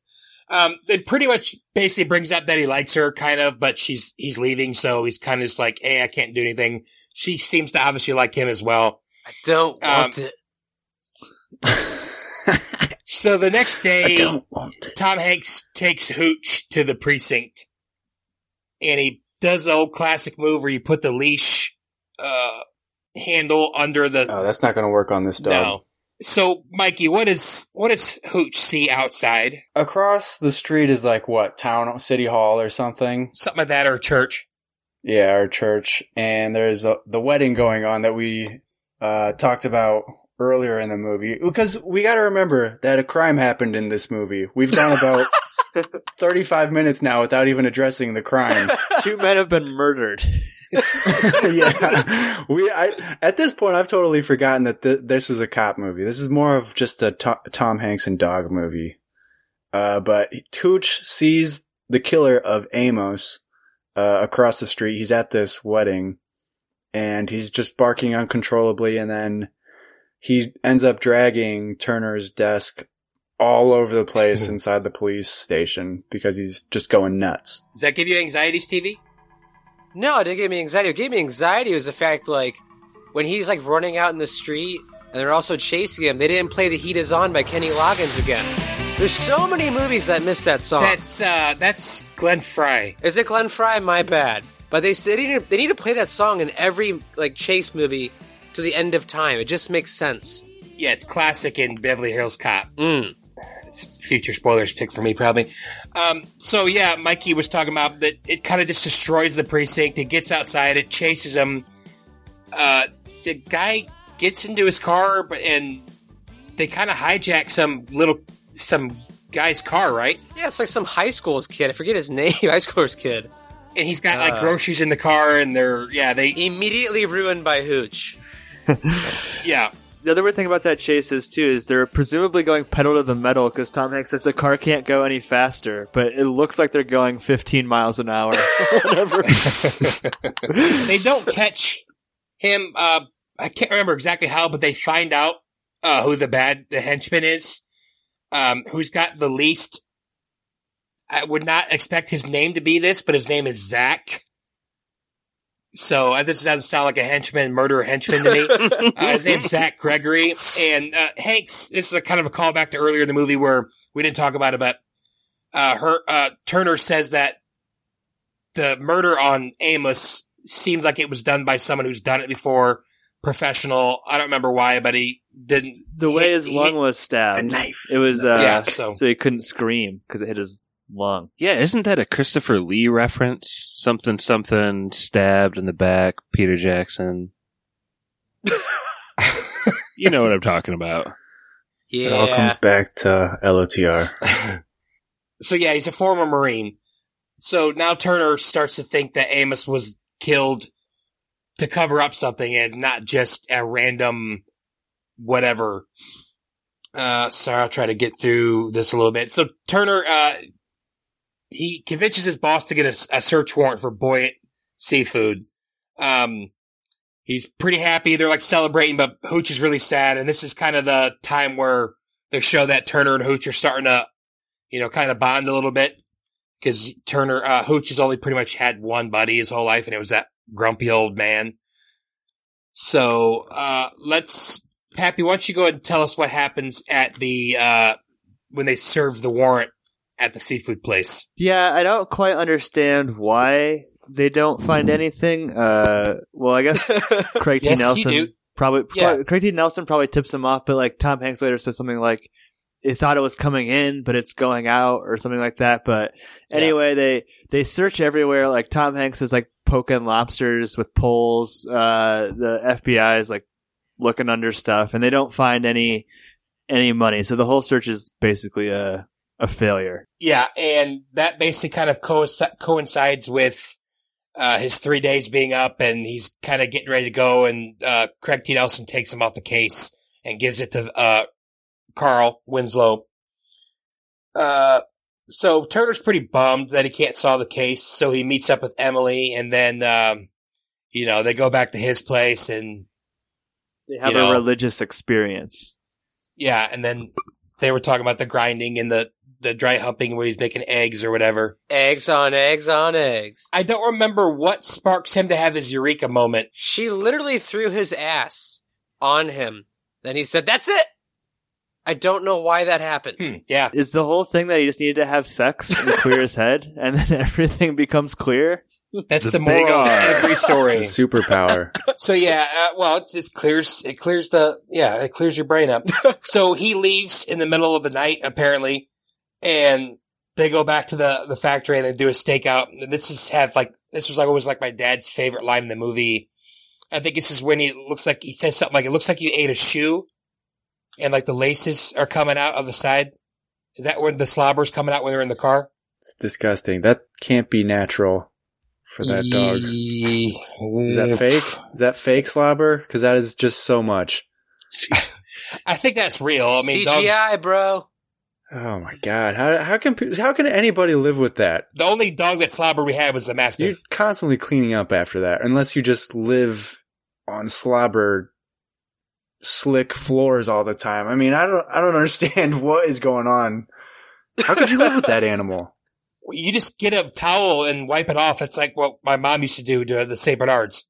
um, it pretty much basically brings up that he likes her, kind of, but she's he's leaving, so he's kind of just like, hey, I can't do anything. She seems to obviously like him as well. I don't want Um, it. So the next day, I don't want it. Tom Hanks takes Hooch to the precinct, and he does the old classic move where you put the leash uh, handle under the Oh, that's not going to work on this dog. No. So, Mikey, what is what does Hooch see outside? Across the street is like what town, city hall, or something. Something like that, or church? Yeah, our church, and there's a, the wedding going on that we uh, talked about earlier in the movie. Because we got to remember that a crime happened in this movie. We've gone about 35 minutes now without even addressing the crime. Two men have been murdered. yeah, we. I at this point, I've totally forgotten that th- this was a cop movie. This is more of just a to- Tom Hanks and dog movie. Uh, but Hooch sees the killer of Amos uh, across the street. He's at this wedding, and he's just barking uncontrollably. And then he ends up dragging Turner's desk all over the place inside the police station because he's just going nuts. Does that give you anxiety, Stevie? No, it didn't give me anxiety. What gave me anxiety was the fact, like, when he's like running out in the street and they're also chasing him, they didn't play "The Heat Is On" by Kenny Loggins again. There's so many movies that missed that song. That's uh, that's Glenn Frey. Is it Glenn Frey? My bad. But they they need to, they need to play that song in every like chase movie to the end of time. It just makes sense. Yeah, it's classic in Beverly Hills Cop. Mm. Future spoilers pick for me, probably. Um, so yeah, Mikey was talking about that. It kind of just destroys the precinct. It gets outside. It chases him. Uh, the guy gets into his car, but and they kind of hijack some little some guy's car, right? Yeah, it's like some high school's kid. I forget his name. High schooler's kid. And he's got like Uh. groceries in the car, and they're yeah they Immediately ruined by Hooch. yeah The other weird thing about that chase is too is they're presumably going pedal to the metal because Tom Hanks says the car can't go any faster, but it looks like they're going 15 miles an hour. Whatever. they don't catch him. Uh, I can't remember exactly how, but they find out uh, who the bad the henchman is. Um, who's got the least? I would not expect his name to be this, but his name is Zach. So uh, this doesn't sound like a henchman, murder henchman to me. uh, his name's Zach Gregory, and uh, Hanks. This is a kind of a callback to earlier in the movie where we didn't talk about it, but uh, her uh, Turner says that the murder on Amos seems like it was done by someone who's done it before, professional. I don't remember why, but he didn't. the way he- his he- lung was stabbed, A knife. it was uh, Yeah, so- so he couldn't scream because it hit his lung. Yeah, isn't that a Christopher Lee reference? Something, something, stabbed in the back, Peter Jackson. you know what I'm talking about. Yeah. It all comes back to LOTR. So yeah, he's a former Marine. So now Turner starts to think that Amos was killed to cover up something and not just a random whatever. Uh, sorry, I'll try to get through this a little bit. So Turner, uh, he convinces his boss to get a, a search warrant for Boyett Seafood. Um, he's pretty happy. They're like celebrating, but Hooch is really sad. And this is kind of the time where they show that Turner and Hooch are starting to, you know, kind of bond a little bit. Cause Turner, uh, Hooch has only pretty much had one buddy his whole life and it was that grumpy old man. So, uh, let's, Pappy, why don't you go ahead and tell us what happens at the, uh, when they serve the warrant at the seafood place? Yeah, I don't quite understand why they don't find anything. Uh, well, I guess Craig T. Yes, Nelson probably, Yeah. probably- Craig T. Nelson probably tips him off, but like Tom Hanks later says something like they thought it was coming in, but it's going out or something like that. But Yeah. anyway, they they search everywhere. Like Tom Hanks is like poking lobsters with poles. Uh, the FBI is like looking under stuff, and they don't find any any money. So the whole search is basically a a failure. Yeah, and that basically kind of coinc- coincides with uh, his three days being up, and he's kind of getting ready to go. And uh, Craig T. Nelson takes him off the case and gives it to uh, Carl Winslow. Uh, so Turner's pretty bummed that he can't solve the case, so he meets up with Emily, and then um, you know they go back to his place, and They have You know. a religious experience. yeah, and then they were talking about the grinding and the the dry humping where he's making eggs or whatever. Eggs on eggs on eggs. I don't remember what sparks him to have his eureka moment. She literally threw his ass on him. Then he said, That's it! I don't know why that happened. Hmm, yeah. Is the whole thing that he just needed to have sex and clear his head, and then everything becomes clear? That's the, The moral of every story. It's a superpower. so yeah, uh, well, it, it clears, it clears the, yeah, it clears your brain up. so he leaves in the middle of the night, apparently, and they go back to the, the factory and they do a stakeout. And this is have like, this was like always like my dad's favorite line in the movie. I think this is when he looks like, he says something like, it looks like you ate a shoe and like the laces are coming out of the side. Is that when the slobber's coming out when they're in the car? It's disgusting. That can't be natural for that dog. Is that fake? Is that fake slobber? Because that is just so much. I think that's real. I mean, dogs, CGI, bro. Oh my god! How how can how can anybody live with that? the only dog that slobber we had was the master. You're constantly cleaning up after that, unless you just live on slobber slick floors all the time. I mean, I don't I don't understand what is going on. How could you live with that animal? You just get a towel and wipe it off. That's like what my mom used to do to the St. Bernards.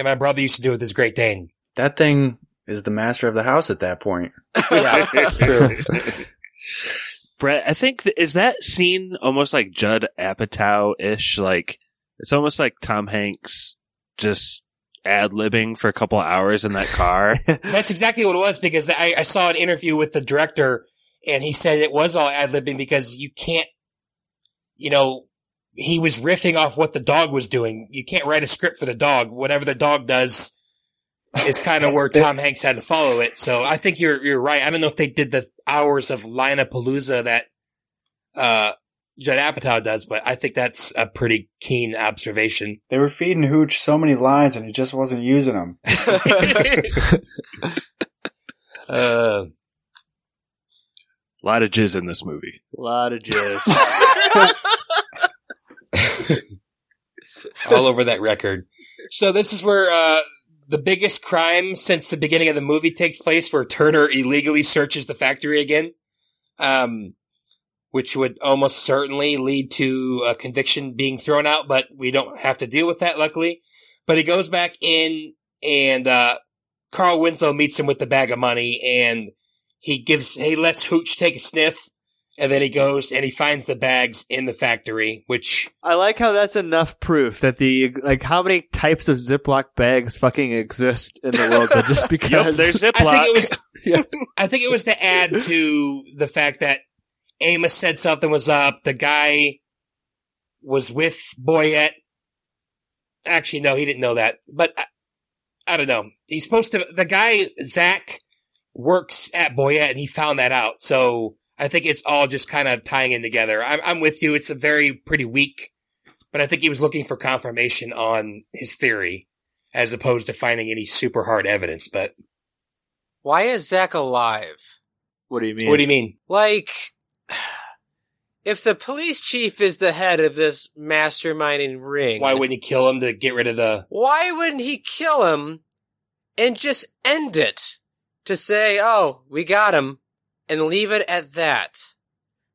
And my brother used to do with his Great Dane. That thing is the master of the house at that point. Yeah, true. Brett, I think th- is that scene almost like Judd Apatow ish? Like it's almost like Tom Hanks just ad libbing for a couple hours in that car. That's exactly what it was because I, I saw an interview with the director and he said it was all ad libbing because you can't, you know, he was riffing off what the dog was doing. You can't write a script for the dog. Whatever the dog does is kind of where Tom Hanks had to follow it. So I think you're, you're right. I don't know if they did the hours of Lina Palooza that, uh, Judd Apatow does, but I think that's a pretty keen observation. They were feeding Hooch so many lines, and he just wasn't using them. Uh, a lot of jizz in this movie. A lot of jizz. all over that record. So this is where uh, the biggest crime since the beginning of the movie takes place, where Turner illegally searches the factory again, um, which would almost certainly lead to a conviction being thrown out. But we don't have to deal with that, luckily. But he goes back in, and uh, Carl Winslow meets him with the bag of money, and he gives he lets Hooch take a sniff. And then he goes and he finds the bags in the factory, which I like how that's enough proof that the like how many types of Ziploc bags fucking exist in the world, but just because Yep, there's Ziploc. I think it was. Yeah. I think it was to add to the fact that Amos said something was up. The guy was with Boyett. Actually, no, he didn't know that. But I, I don't know. He's supposed to. The guy Zach works at Boyett, and he found that out. So I think it's all just kind of tying in together. I'm, I'm with you. It's a very pretty weak, but I think he was looking for confirmation on his theory as opposed to finding any super hard evidence. But Why is Zach alive? What do you mean? what do you mean? Like, if the police chief is the head of this masterminding ring, Why wouldn't he kill him to get rid of the? why wouldn't he kill him and just end it to say, oh, we got him and leave it at that?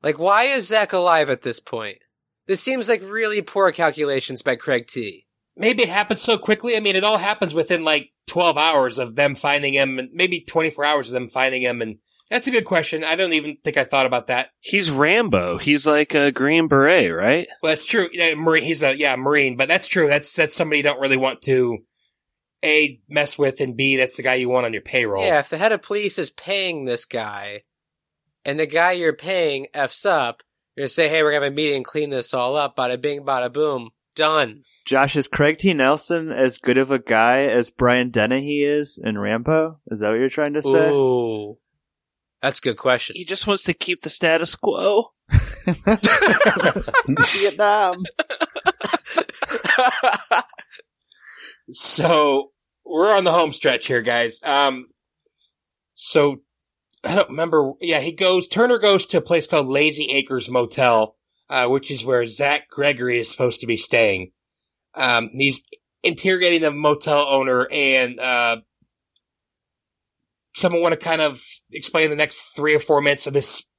Like, why is Zach alive at this point? This seems like really poor calculations by Craig T. Maybe it happens so quickly. I mean, it all happens within like 12 hours of them finding him and maybe 24 hours of them finding him. And that's a good question. I don't even think I thought about that. He's Rambo. He's like a Green Beret, right? Well, that's true. Yeah, Marine, he's a, yeah, Marine, but that's true. That's, that's somebody you don't really want to A, mess with and B, that's the guy you want on your payroll. Yeah, if the head of police is paying this guy and the guy you're paying F's up, you're gonna say, hey, we're gonna have a meeting, and clean this all up, bada bing, bada boom. Done. Josh, is Craig T. Nelson as good of a guy as Brian Dennehy is in Rambo? Is that what you're trying to say? Ooh. That's a good question. He just wants to keep the status quo. Vietnam. So we're on the home stretch here, guys. Um, so I don't remember. Yeah, he goes. Turner goes to a place called Lazy Acres Motel, uh, which is where Zach Gregory is supposed to be staying. Um, he's interrogating the motel owner, and uh, someone want to kind of explain the next three or four minutes of this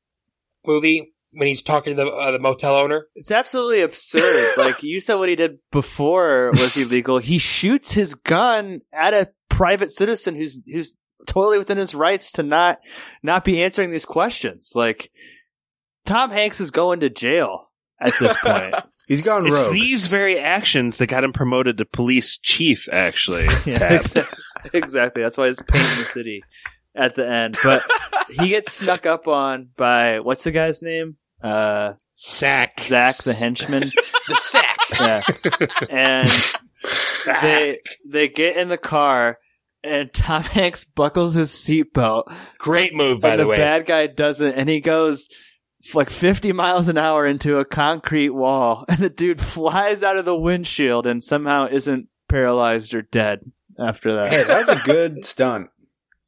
movie when he's talking to the uh, the motel owner. It's absolutely absurd. like you said, what he did before was illegal. He shoots his gun at a private citizen who's who's totally within his rights to not not be answering these questions. Like Tom Hanks is going to jail at this point. He's gone It's these very actions that got him promoted to police chief, actually. Yeah, exactly. exactly. That's why he's painting the city at the end. But he gets snuck up on by what's the guy's name? Uh, Zach. Zach the henchman. The sack. Yeah. And they they get in the car and Tom Hanks buckles his seatbelt. Great move, by the, the way. The bad guy doesn't and he goes like 50 miles an hour into a concrete wall and the dude flies out of the windshield and somehow isn't paralyzed or dead after that. Hey, that was a good stunt.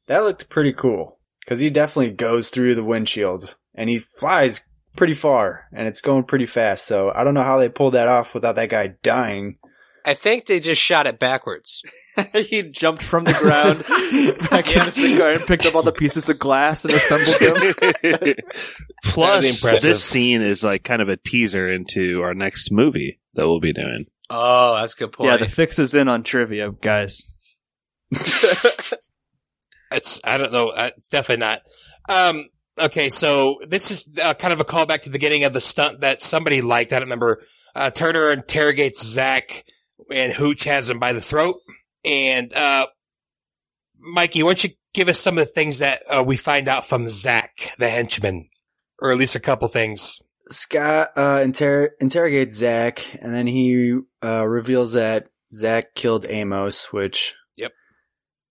That looked pretty cool because he definitely goes through the windshield and he flies pretty far and it's going pretty fast. So I don't know how they pulled that off without that guy dying. I think they just shot it backwards. he jumped from the ground back into the car and picked up all the pieces of glass and assembled them. Plus, this scene is like kind of a teaser into our next movie that we'll be doing. Oh, that's a good point. Yeah, the fix is in on trivia, guys. It's I don't know. Uh, It's definitely not. Um, okay, so this is uh, kind of a callback to the beginning of the stunt that somebody liked. I don't remember. Uh, Turner interrogates Zach, and Hooch has him by the throat. And uh, Mikey, why don't you give us some of the things that uh, we find out from Zach, the henchman, or at least a couple things. Scott uh, inter- interrogates Zach and then he uh, reveals that Zach killed Amos, which Yep.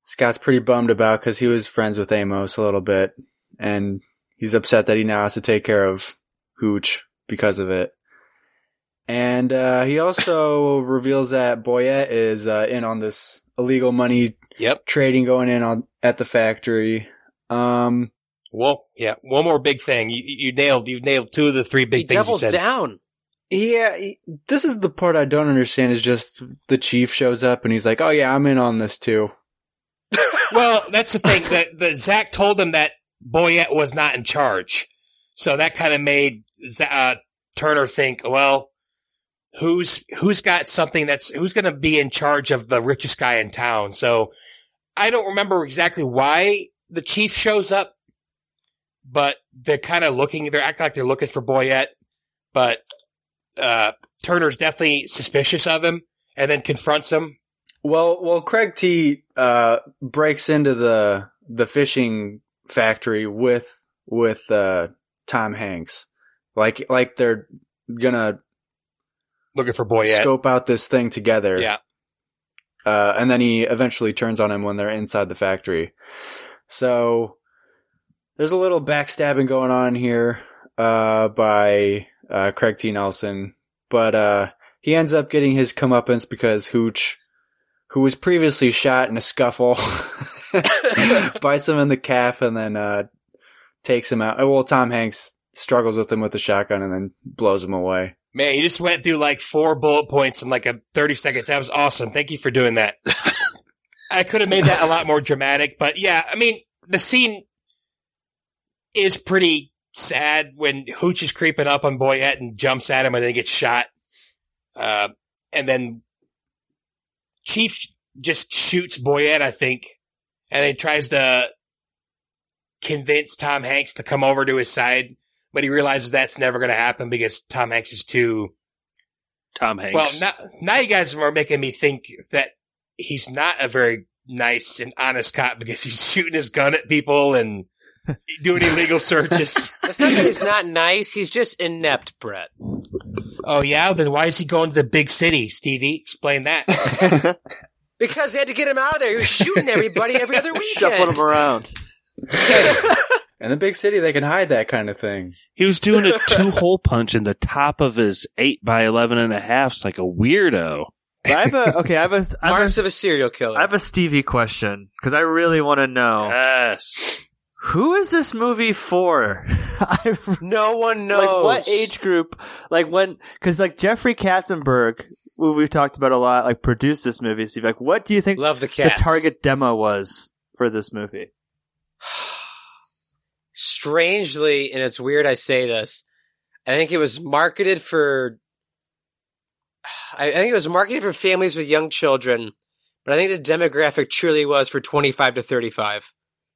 Scott's pretty bummed about because he was friends with Amos a little bit, and he's upset that he now has to take care of Hooch because of it. And uh, he also reveals that Boyett is uh, in on this illegal money Yep. trading going in on at the factory. Um, Well, yeah. One more big thing. You, you nailed. You nailed two of the three he big things you doubles said. down. Yeah, he- this is the part I don't understand. Is just the chief shows up and he's like, "Oh yeah, I'm in on this too." Well, that's the thing that the Zach told him that Boyett was not in charge, so that kind of made uh, Turner think, well, who's who's got something that's who's going to be in charge of the richest guy in town? So I don't remember exactly why the chief shows up, but they're kind of looking. They're acting like they're looking for Boyett, but uh, Turner's definitely suspicious of him, and then confronts him. Well, well, Craig T uh, breaks into the the fishing factory with with uh, Tom Hanks, like like they're gonna Looking for Boyett. scope out this thing together. Yeah. uh, and then he eventually turns on him when they're inside the factory. So there's a little backstabbing going on here uh, by uh, Craig T. Nelson, but uh, he ends up getting his comeuppance because Hooch, who was previously shot in a scuffle, bites him in the calf and then uh, takes him out. Well, Tom Hanks struggles with him with the shotgun and then blows him away. Man, you just went through like four bullet points in like a 30 seconds. That was awesome. Thank you for doing that. I could have made that a lot more dramatic, but yeah, I mean, the scene is pretty sad when Hooch is creeping up on Boyett and jumps at him and then gets shot. Uh, and then Chief just shoots Boyett, I think, and then tries to convince Tom Hanks to come over to his side but he realizes that's never going to happen because Tom Hanks is too. Tom Hanks. Well, now, now you guys are making me think that he's not a very nice and honest cop because he's shooting his gun at people and doing illegal searches. It's not that he's not nice. He's just inept, Brett. Oh yeah, then why is he going to the big city, Stevie? Explain that. Because they had to get him out of there. He was shooting everybody every other week. Shuffling weekend. them around. In the big city, they can hide that kind of thing. He was doing a two hole punch in the top of his eight by eleven and a half. It's like a weirdo. But I have a okay. I have a, I have Marks a, of a serial killer. I have a Stevie question because I really want to know Yes. who is this movie for? I no one knows. like what age group? Like when? Because like Jeffrey Katzenberg, who we've talked about a lot, like produced this movie. Steve, like what do you think Love the the target demo was for this movie? Strangely, and it's weird I say this, I think it was marketed for. I I think it was marketed for families with young children, but I think the demographic truly was for 25 to 35.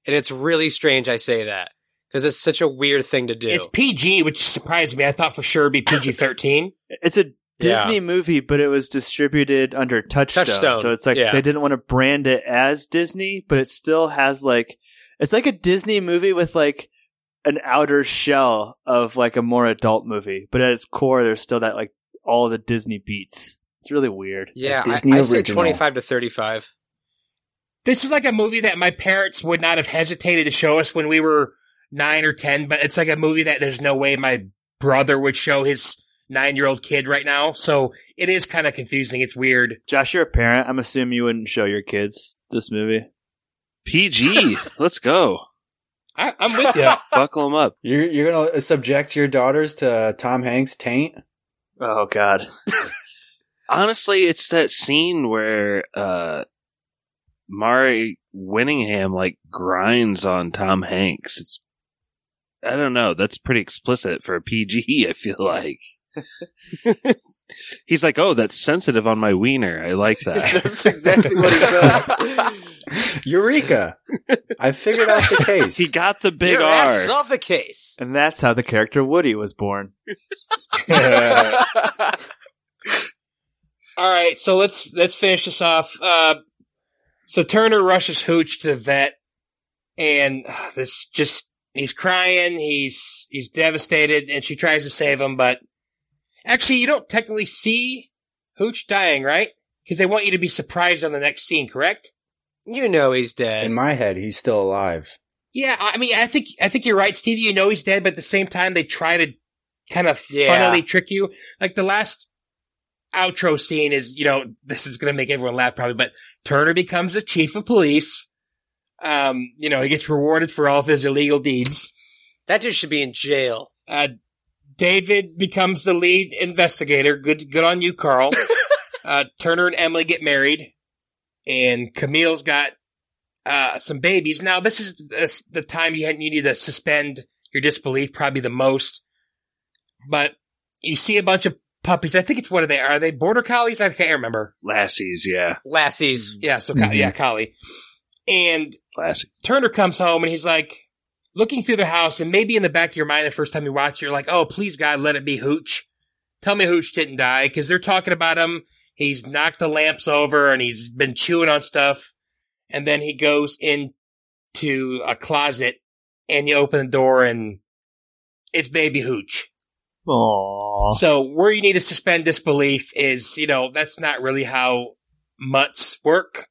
And it's really strange I say that because it's such a weird thing to do. it's PG, which surprised me. I thought for sure it'd be PG thirteen. It's a Yeah. Disney movie, but it was distributed under Touchstone. Touchstone, So it's like yeah. they didn't want to brand it as Disney, but it still has like it's like a Disney movie with like an outer shell of like a more adult movie, but at its core, there's still that like all the Disney beats. It's really weird. yeah, Disney I, I say 25 to 35. This is like a movie that my parents would not have hesitated to show us when we were nine or ten, but it's like a movie that there's no way my brother would show his nine year old kid right now. So it is kind of confusing. It's weird. Josh, you're a parent. I'm assuming you wouldn't show your kids this movie. PG. Let's go. I, I'm with you. Buckle them up. You're you're gonna subject your daughters to Tom Hanks' taint. Oh God. Honestly, it's that scene where uh Mare Winningham like grinds on Tom Hanks. It's I don't know, that's pretty explicit for a PG, I feel like. He's like, "Oh, that's sensitive on my wiener. I like that." That's exactly what he said. Eureka! I figured out the case. he got the big Your R. ass is off the case. and that's how the character Woody was born. All right, so let's let's finish this off. Uh, so Turner rushes Hooch to the vet, and uh, this just he's crying. He's he's devastated, and she tries to save him, but actually, you don't technically see Hooch dying, right? Because they want you to be surprised on the next scene, correct? You know he's dead. In my head, he's still alive. Yeah, I mean, I think I think you're right, Stevie. You know he's dead, but at the same time, they try to kind of Yeah. funnily trick you. Like the last outro scene is, you know, this is going to make everyone laugh probably, but Turner becomes the chief of police. Um, you know, he gets rewarded for all of his illegal deeds. that dude should be in jail. Uh, David becomes the lead investigator. Good, good on you, Carl. uh, Turner and Emily get married, and Camille's got uh, some babies. Now, this is this, the time you, had, you need to suspend your disbelief, probably the most. But you see a bunch of puppies. I think it's what are they? Are they border collies? I can't remember. Lassies, yeah. Lassies. Yeah, so co- yeah, collie. And Lassies. Turner comes home and he's like looking through the house, and maybe in the back of your mind, the first time you watch it, you're like, "Oh, please God, let it be Hooch. Tell me Hooch didn't die," because they're talking about him. He's knocked the lamps over and he's been chewing on stuff, and then he goes into a closet, and you open the door, and it's baby Hooch. Aww. So where you need to suspend disbelief is, you know, that's not really how mutts work.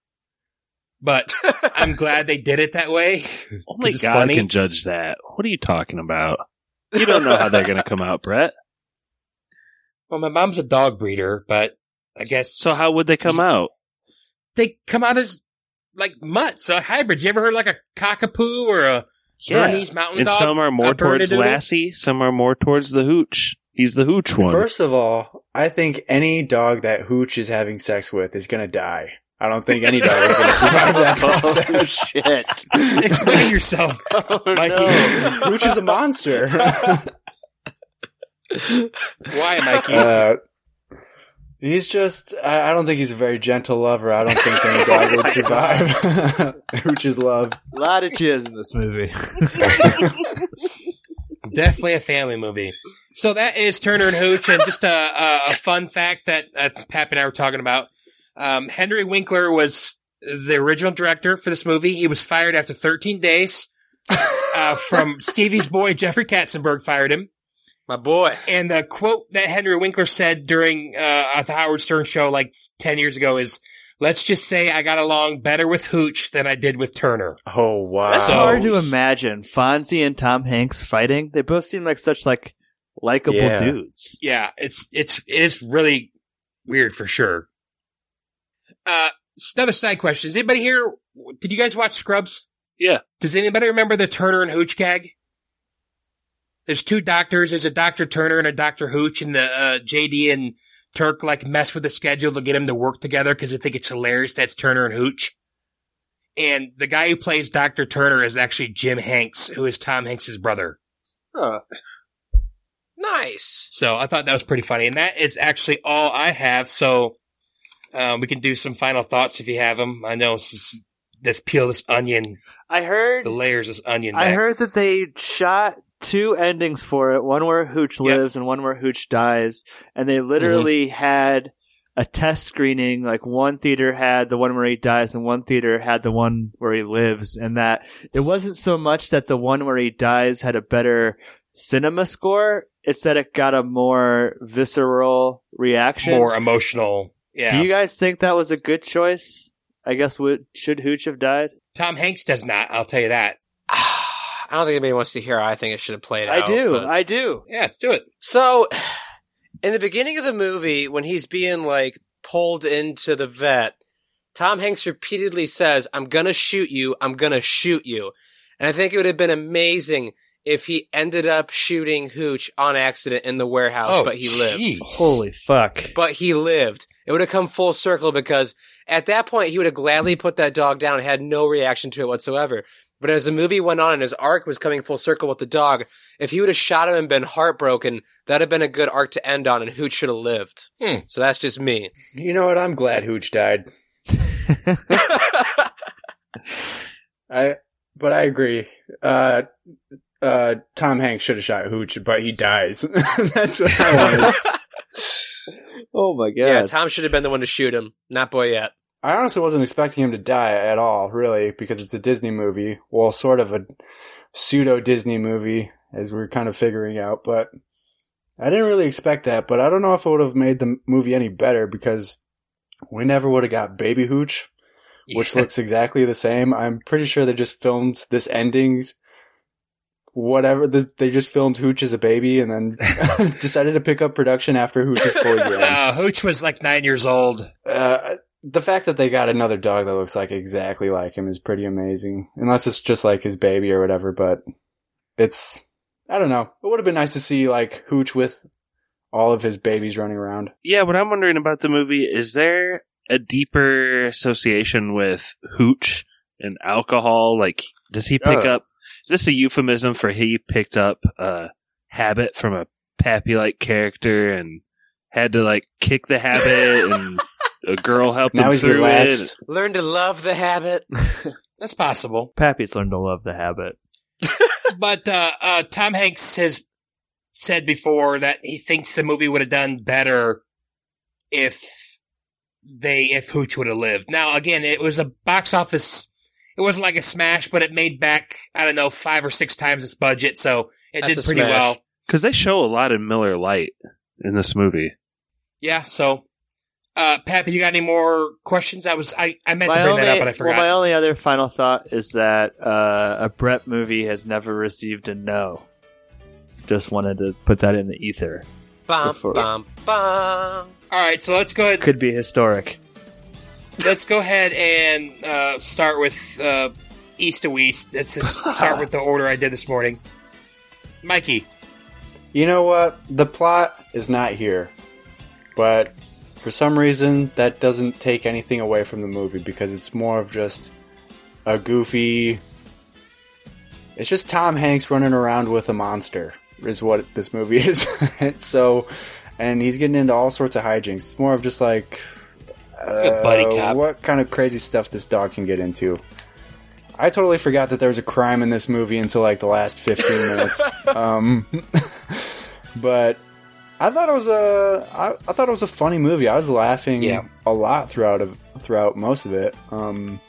But I'm glad they did it that way. Only it's God funny. can judge that. What are you talking about? You don't know how they're going to come out, Brett. Well, my mom's a dog breeder, but I guess So how would they come out? they come out as like mutts, uh, hybrids. You ever heard like a cockapoo or a Bernese mountain and dog? some are more towards Lassie, some are more towards the hooch. He's the hooch one. First of all, I think any dog that Hooch is having sex with is gonna die. I don't think any dog is gonna survive that process. Shit. Explain yourself, Mikey. Hooch is a monster. Why, Mikey? Uh, he's just, I, I don't think he's a very gentle lover. I don't think any dog would survive. Hooch's love. A lot of jizz in this movie. Definitely a family movie. So that is Turner and Hooch, and just a, a, a fun fact that uh, Pap and I were talking about. Um, Henry Winkler was the original director for this movie. He was fired after 13 days. Uh, from Stevie's boy Jeffrey Katzenberg fired him. My boy. And the quote that Henry Winkler said during uh, the Howard Stern show like 10 years ago is, let's just say I got along better with Hooch than I did with Turner. Oh wow. That's So- hard to imagine. Fonzie and Tom Hanks fighting. They both seem like such like likable Yeah. dudes. Yeah, it's, it's, it is really weird for sure. Uh, another side question. Is anybody here, did you guys watch Scrubs? Yeah. Does anybody remember the Turner and Hooch gag? There's two doctors. There's a Dr. Turner and a Dr. Hooch and the, uh, JD and Turk like mess with the schedule to get them to work together because they think it's hilarious that's Turner and Hooch. And the guy who plays Dr. Turner is actually Jim Hanks, who is Tom Hanks' brother. Nice. So I thought that was pretty funny. And that is actually all I have. So, um, we can do some final thoughts if you have them. I know this is, let's peel this onion, I heard. the layers of this onion. I heard that they shot two endings for it. One where Hooch Yep. lives and one where Hooch dies. And they literally had a test screening. Like one theater had the one where he dies and one theater had the one where he lives. And that it wasn't so much that the one where he dies had a better cinema score. It's that it got a more visceral reaction. more emotional. Yeah. Do you guys think that was a good choice? I guess would should Hooch have died? Tom Hanks does not. I'll tell you that. I don't think anybody wants to hear how I think it should have played I out. do. but- I do. Yeah, let's do it. So, in the beginning of the movie, when he's being like pulled into the vet, Tom Hanks repeatedly says, I'm gonna shoot you, I'm gonna shoot you. And I think it would have been amazing if he ended up shooting Hooch on accident in the warehouse, Oh, but he lived. jeez. Holy fuck. But he lived. It would have come full circle because at that point he would have gladly put that dog down and had no reaction to it whatsoever. But as the movie went on and his arc was coming full circle with the dog, if he would have shot him and been heartbroken, that'd have been a good arc to end on and Hooch should have lived. Hmm. So that's just me. You know what? I'm glad Hooch died. I, but I agree. Uh, uh, Tom Hanks should have shot Hooch, but he dies. That's what I wanted. Oh my god. Yeah, Tom should have been the one to shoot him, not Boyett. I honestly wasn't expecting him to die at all, really, because it's a Disney movie. Well, sort of a pseudo Disney movie, as we're kind of figuring out. But I didn't really expect that. But I don't know if it would have made the movie any better because we never would have got Baby Hooch, which looks exactly the same. I'm pretty sure they just filmed this ending. Whatever, this, they just filmed Hooch as a baby and then decided to pick up production after Hooch was fully grown. Uh, Hooch was like nine years old. Uh, the fact that they got another dog that looks like exactly like him is pretty amazing. Unless it's just like his baby or whatever, but it's I don't know. It would have been nice to see like Hooch with all of his babies running around. Yeah, what I'm wondering about the movie is there a deeper association with hooch and alcohol? Like, does he pick Uh. up? Is this a euphemism for he picked up a habit from a Pappy like character and had to like kick the habit and a girl helped Now him he's through it? Learn to love the habit. That's possible. Pappy's learned to love the habit. But uh, uh, Tom Hanks has said before that he thinks the movie would have done better if they if Hooch would have lived. Now, again, it was a box office. It wasn't like a smash, but it made back I don't know five or six times its budget, so it That's did pretty smash. well. Because they show a lot of Miller Lite in this movie. Yeah. So, uh, Pappy, you got any more questions? I was I, I meant to My bring only, that up, but I forgot. well, my only other final thought is that uh, a Brett movie has never received a no. Just wanted to put that in the ether. Bum, Before- bum, bum. All right, so let's go ahead. Could be historic. Let's go ahead and uh, start with uh, east to west. Let's just start with the order I did this morning. Mikey, You know what? The plot is not here. But for some reason that doesn't take anything away from the movie because it's more of just a goofy It's just Tom Hanks running around with a monster is what this movie is. so and he's getting into all sorts of hijinks. It's more of just like uh, buddy cop. what kind of crazy stuff this dog can get into. I totally forgot that there was a crime in this movie until like the last 15 minutes. Um, but I thought it was a I, I thought it was a funny movie. I was laughing Yeah. a lot throughout of, throughout most of it. Um,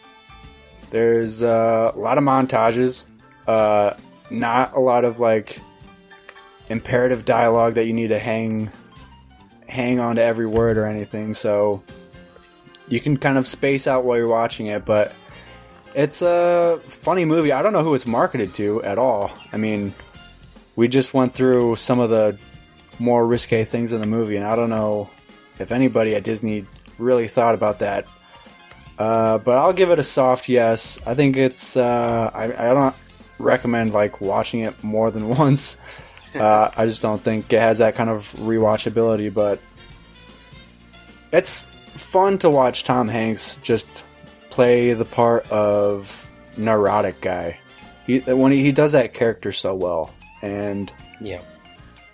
there's uh, a lot of montages, uh, not a lot of like imperative dialogue that you need to hang hang on to every word or anything. So you can kind of space out while you're watching it, but it's a funny movie. I don't know who it's marketed to at all. I mean, we just went through some of the more risque things in the movie, and I don't know if anybody at Disney really thought about that. Uh, but I'll give it a soft yes. I think it's. Uh, I, I don't recommend like watching it more than once. Uh, I just don't think it has that kind of rewatchability. But it's fun to watch Tom Hanks just play the part of neurotic guy. He when he, he does that character so well, and Yeah.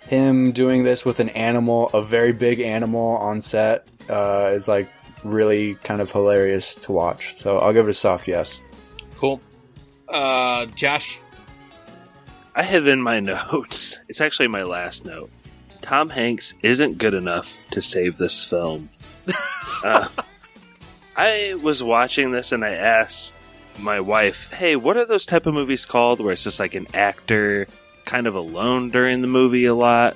him doing this with an animal, a very big animal on set, uh, is like really kind of hilarious to watch. So I'll give it a soft yes. Cool. Uh, Josh. I have in my notes. It's actually my last note. Tom Hanks isn't good enough to save this film. uh, I was watching this and I asked my wife, "Hey, what are those type of movies called where it's just like an actor kind of alone during the movie a lot?"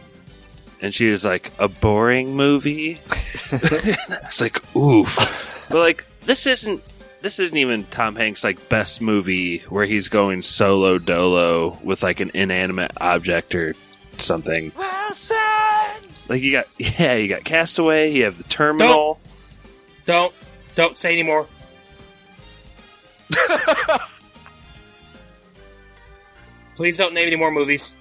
And she was like, "A boring movie." I was like, "Oof," but like this isn't this isn't even Tom Hanks' like best movie where he's going solo dolo with like an inanimate object or something. Like you got yeah, you got Castaway, you have the Terminal. Don't don't say anymore. Please don't name any more movies.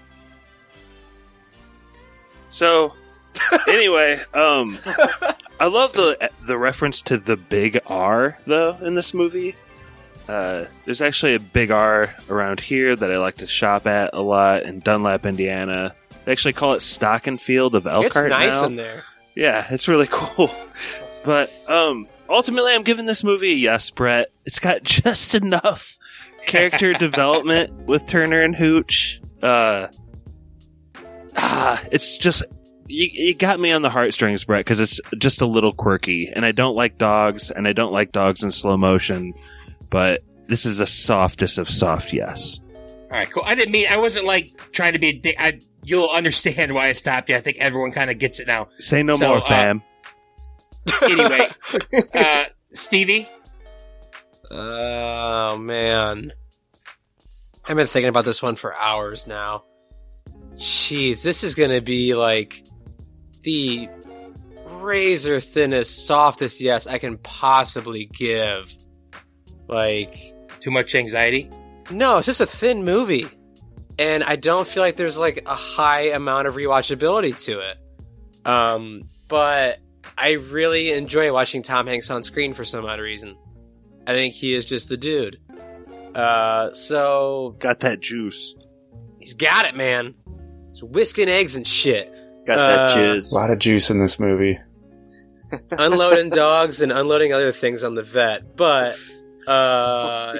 So anyway, um I love the the reference to the big R though in this movie. Uh, there's actually a big R around here that I like to shop at a lot in Dunlap, Indiana. They actually call it Stock and Field of Elkhart. It's nice now. in there. Yeah, it's really cool. But um ultimately I'm giving this movie a yes, Brett. It's got just enough character development with Turner and Hooch. Uh ah, it's just you, you got me on the heartstrings, Brett, because it's just a little quirky, and I don't like dogs, and I don't like dogs in slow motion. But this is the softest of soft yes. All right, cool. I didn't mean I wasn't like trying to be. a dick. I you'll understand why I stopped you. I think everyone kind of gets it now. Say no So, more, uh, fam. Anyway, uh, Stevie. Oh man, I've been thinking about this one for hours now. Jeez, this is gonna be like the razor thinnest, softest yes I can possibly give. Like, Too much anxiety. no, it's just a thin movie, and I don't feel like there's like a high amount of rewatchability to it. Um, but I really enjoy watching Tom Hanks on screen for some odd reason. I think he is just the dude. Uh, so Got that juice. he's got it, man. He's whisking eggs and shit, Got Uh, that A lot of juice in this movie. unloading dogs and unloading other things on the vet. But uh,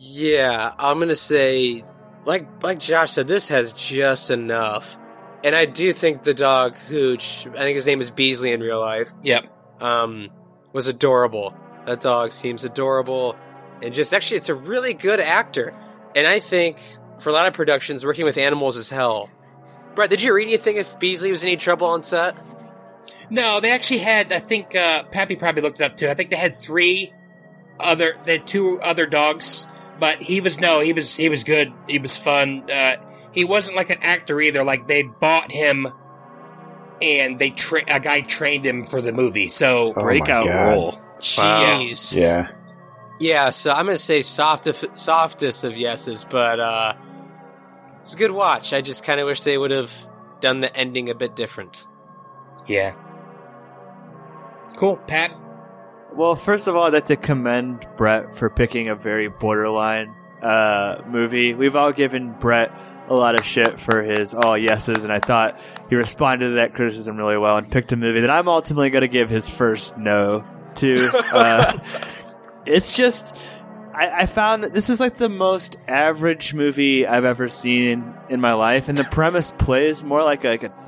yeah, I'm gonna say, like like Josh said, this has just enough. And I do think the dog Hooch, I think his name is Beasley in real life. Yep. um, was adorable. That dog seems adorable, and just actually, it's a really good actor. And I think for a lot of productions, working with animals is hell. Brett, did you read anything if Beasley was in any trouble on set? No, they actually had. I think uh, Pappy probably looked it up too. I think they had three other. They had two other dogs, but he was no. He was he was good. He was fun. Uh, he wasn't like an actor either. Like they bought him, and they tra- a guy trained him for the movie. So Oh Breakout role. Jeez. Yeah. Yeah, so I'm gonna say soft softest of yeses, but uh, it's a good watch. I just kind of wish they would have done the ending a bit different. yeah, cool. Pat. Well, first of all, I'd like to commend Brett for picking a very borderline uh, movie. We've all given Brett a lot of shit for his all yeses, and I thought he responded to that criticism really well and picked a movie that I'm ultimately going to give his first no to. Uh, it's just. I, I found that this is like the most average movie I've ever seen in my life, and the premise plays more like a, like a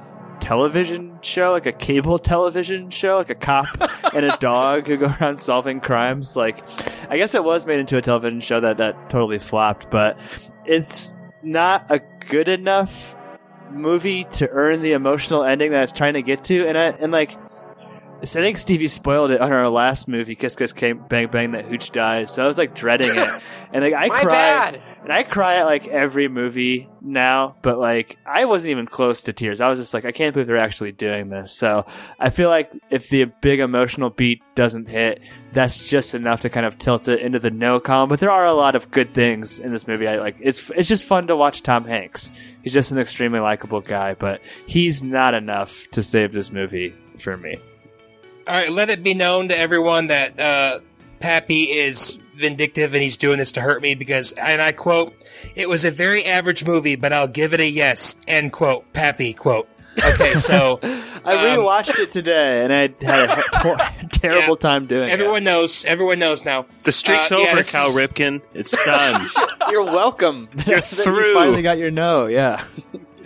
television show, like a cable television show, like a cop and a dog who go around solving crimes. Like, I guess it was made into a television show that that totally flopped, but it's not a good enough movie to earn the emotional ending that it's trying to get to, and I and like. I think Stevie spoiled it on our last movie, Kiss Kiss Came Bang Bang That Hooch Dies. So I was like dreading it, and like I My cry, bad. and I cry at like every movie now. But like I wasn't even close to tears. I was just like, I can't believe they're actually doing this. So I feel like if the big emotional beat doesn't hit, that's just enough to kind of tilt it into the no column. But there are a lot of good things in this movie. I like it's it's just fun to watch Tom Hanks. He's just an extremely likable guy, but he's not enough to save this movie for me. All right, let it be known to everyone that uh, Pappy is vindictive and he's doing this to hurt me because, and I quote, "It was a very average movie, but I'll give it a yes." End quote. Pappy quote. Okay, so I um, rewatched it today, and I had a terrible Yeah. time doing it. everyone knows. Everyone knows now. The streak's Uh, over, this Cal is- Ripken. It's done. You're welcome. You're through. You finally got your no. Yeah.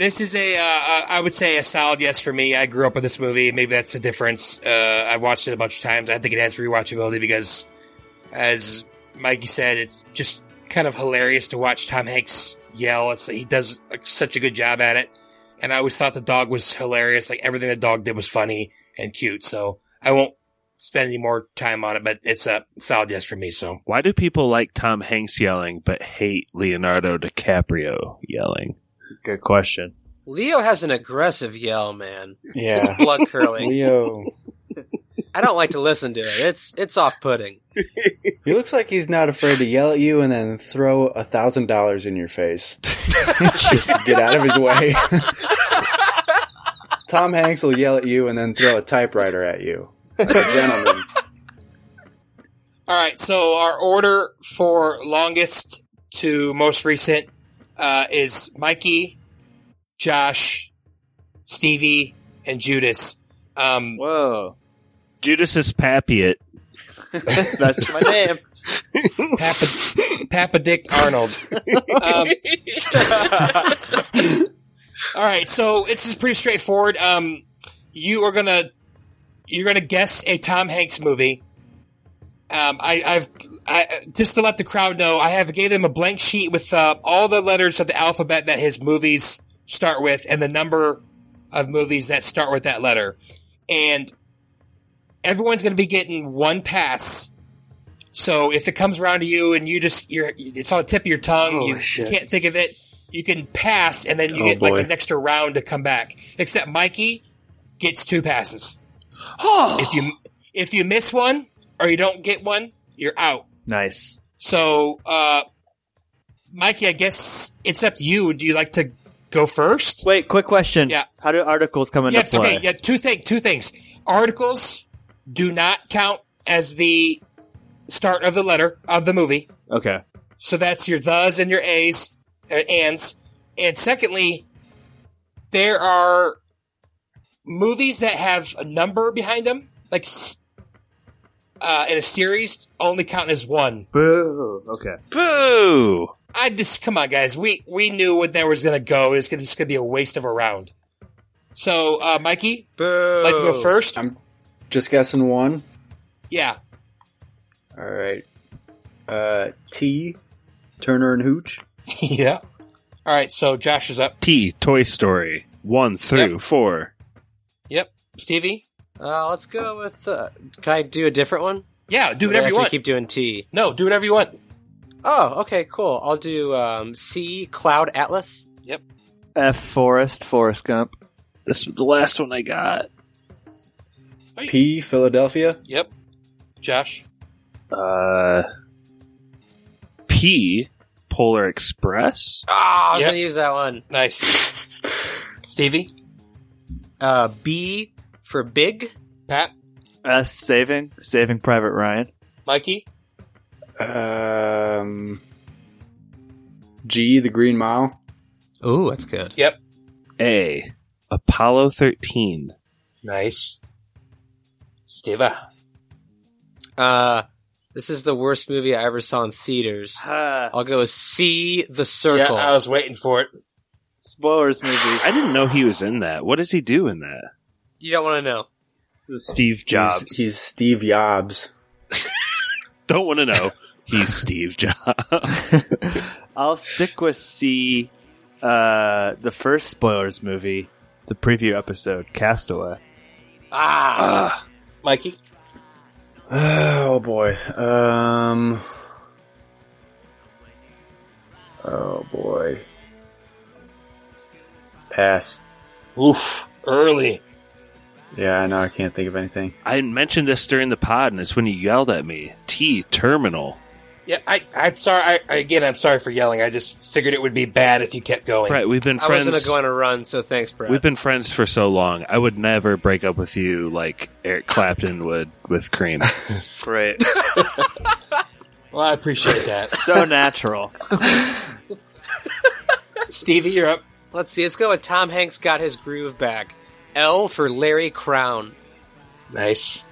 This is a, uh, uh, I would say a solid yes for me. I grew up with this movie. Maybe that's the difference. Uh, I've watched it a bunch of times. I think it has rewatchability because, as Mikey said, it's just kind of hilarious to watch Tom Hanks yell. It's, he does like, such a good job at it. And I always thought the dog was hilarious. Like everything the dog did was funny and cute. So I won't spend any more time on it, but it's a solid yes for me. So Why do people like Tom Hanks yelling but hate Leonardo DiCaprio yelling? It's a good question. Leo has an aggressive yell, man. Yeah. It's Yeah. blood curdling. Leo. I don't like to listen to it. It's it's off putting. He looks like he's not afraid to yell at you and then throw a thousand dollars in your face. Just get out of his way. Tom Hanks will yell at you and then throw a typewriter at you. Like a gentleman. All right, so our order for longest to most recent uh, is Mikey, Josh, Stevie, and Judas. Um, Whoa. Judas is Pappy it. That's my name. Papa, Papa Dick Arnold. Um, all right, so this is pretty straightforward. Um, you are gonna you're gonna guess a Tom Hanks movie. Um, I, I've I, just to let the crowd know, I have gave them a blank sheet with uh, all the letters of the alphabet that his movies start with, and the number of movies that start with that letter. And everyone's going to be getting one pass. So if it comes around to you and you just you're it's on the tip of your tongue, Holy you, you can't think of it, you can pass, and then you Oh, get like an extra round to come back. Except Mikey gets two passes. Oh, If you if you miss one or you don't get one, you're out. Nice. So, uh, Mikey, I guess it's up to you. Do you like to go first? Wait, quick question. Yeah. How do articles come into Yeah, play? okay. Yeah, two thing, two things. Articles do not count as the start of the letter of the movie. Okay. So that's your thes and your a's, uh, ands. And secondly, there are movies that have a number behind them, like s- uh, in a series, only count as one. Boo. Okay. boo! I just come on, guys. We we knew what that was going to go. It's gonna, just going to be a waste of a round. So, uh, Mikey, Boo. like to go first? I'm just guessing one. Yeah. All right. Uh, T. Turner and Hooch. yeah. All right. So Josh is up. T. Toy Story one through four. Yep. Stevie. Uh, let's go with. Uh, can I do a different one? Yeah. Do whatever you want. Keep doing T. no, do whatever you want. Oh, okay, cool. I'll do um, C. Cloud Atlas. Yep. F. Forrest. Forrest Gump. This was the last one I got. P. Philadelphia. Yep. Josh. Uh, P. Polar Express. Ah, I was Yep. gonna use that one. Nice. Stevie. Uh, B for big. Pat. S. Saving. Saving Private Ryan. Mikey. Um, G. The Green Mile. Ooh, that's good. Yep. A. Apollo thirteen. Nice. Steve. Uh, this is the worst movie I ever saw in theaters. I'll go with C. The Yeah, Circle. I was waiting for it. Spoilers movie. I didn't know he was in that. What does he do in that? You don't want to know. This is Steve Jobs. He's, he's Steve Jobs. Don't want to know. He's Steve Jobs. I'll stick with C Uh, the first spoilers movie, the preview episode, Castaway. Ah, Mikey? Oh boy. Um. Oh boy. Pass. Oof. Early. Yeah, I know. I can't think of anything. I mentioned this during the pod, and it's when you yelled at me. T Terminal. Yeah, I, I'm sorry. I, again, I'm sorry for yelling. I just figured it would be bad if you kept going. Right, we've been I friends. was gonna go on a run, so thanks, Brad. We've been friends for so long. I would never break up with you like Eric Clapton would with Cream. Great. Well, I appreciate that. so natural. Stevie, you're up. Let's see. Let's go with Tom Hanks got his groove back. L for Larry Crowne. Nice.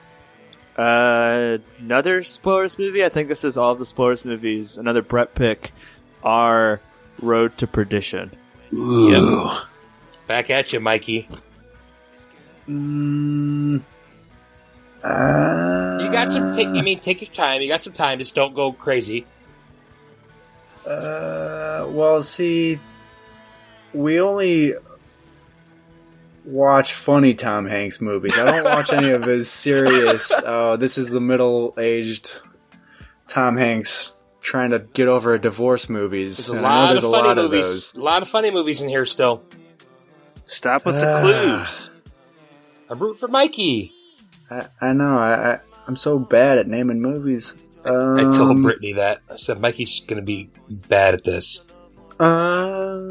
Uh, another spoilers movie. I think this is all of the spoilers movies. Another Brett pick are Road to Perdition. Yep. Back at you, Mikey. Mm, uh, You got some. Take, I mean, take your time. You got some time. Just don't go crazy. Uh, well, see, we only watch funny Tom Hanks movies. I don't watch any of his serious. Oh, this is the middle-aged Tom Hanks trying to get over a divorce movies. There's a And I lot of there's a funny lot movies. A lot of funny movies in here still. Stop with the Ah. clues. I'm rooting for Mikey. I, I know. I, I I'm so bad at naming movies. Um, I told Brittany that. I said Mikey's going to be bad at this. Um,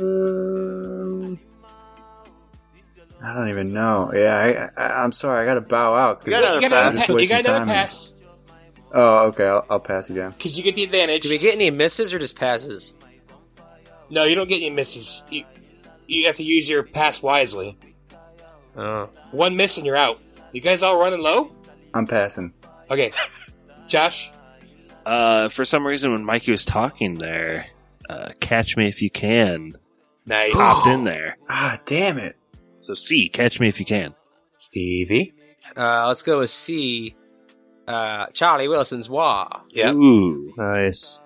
I don't even know. Yeah, I, I, I'm sorry. I got to bow out. You got another You got another, pa- you got another time here. pass Oh, okay. I'll, I'll pass again. because you get the advantage. Do we get any misses or just passes? no, you don't get any misses. You, you have to use your pass wisely. Oh. One miss and you're out. You guys all running low? I'm passing. Okay. Josh? Uh, for some reason, when Mikey was talking there, uh, "Catch Me If You Can" Nice. popped in there. Ah, damn it. So C, "Catch Me If You Can." Stevie? Uh, let's go with C. Uh, Charlie Wilson's War. Yep. Ooh, Nice.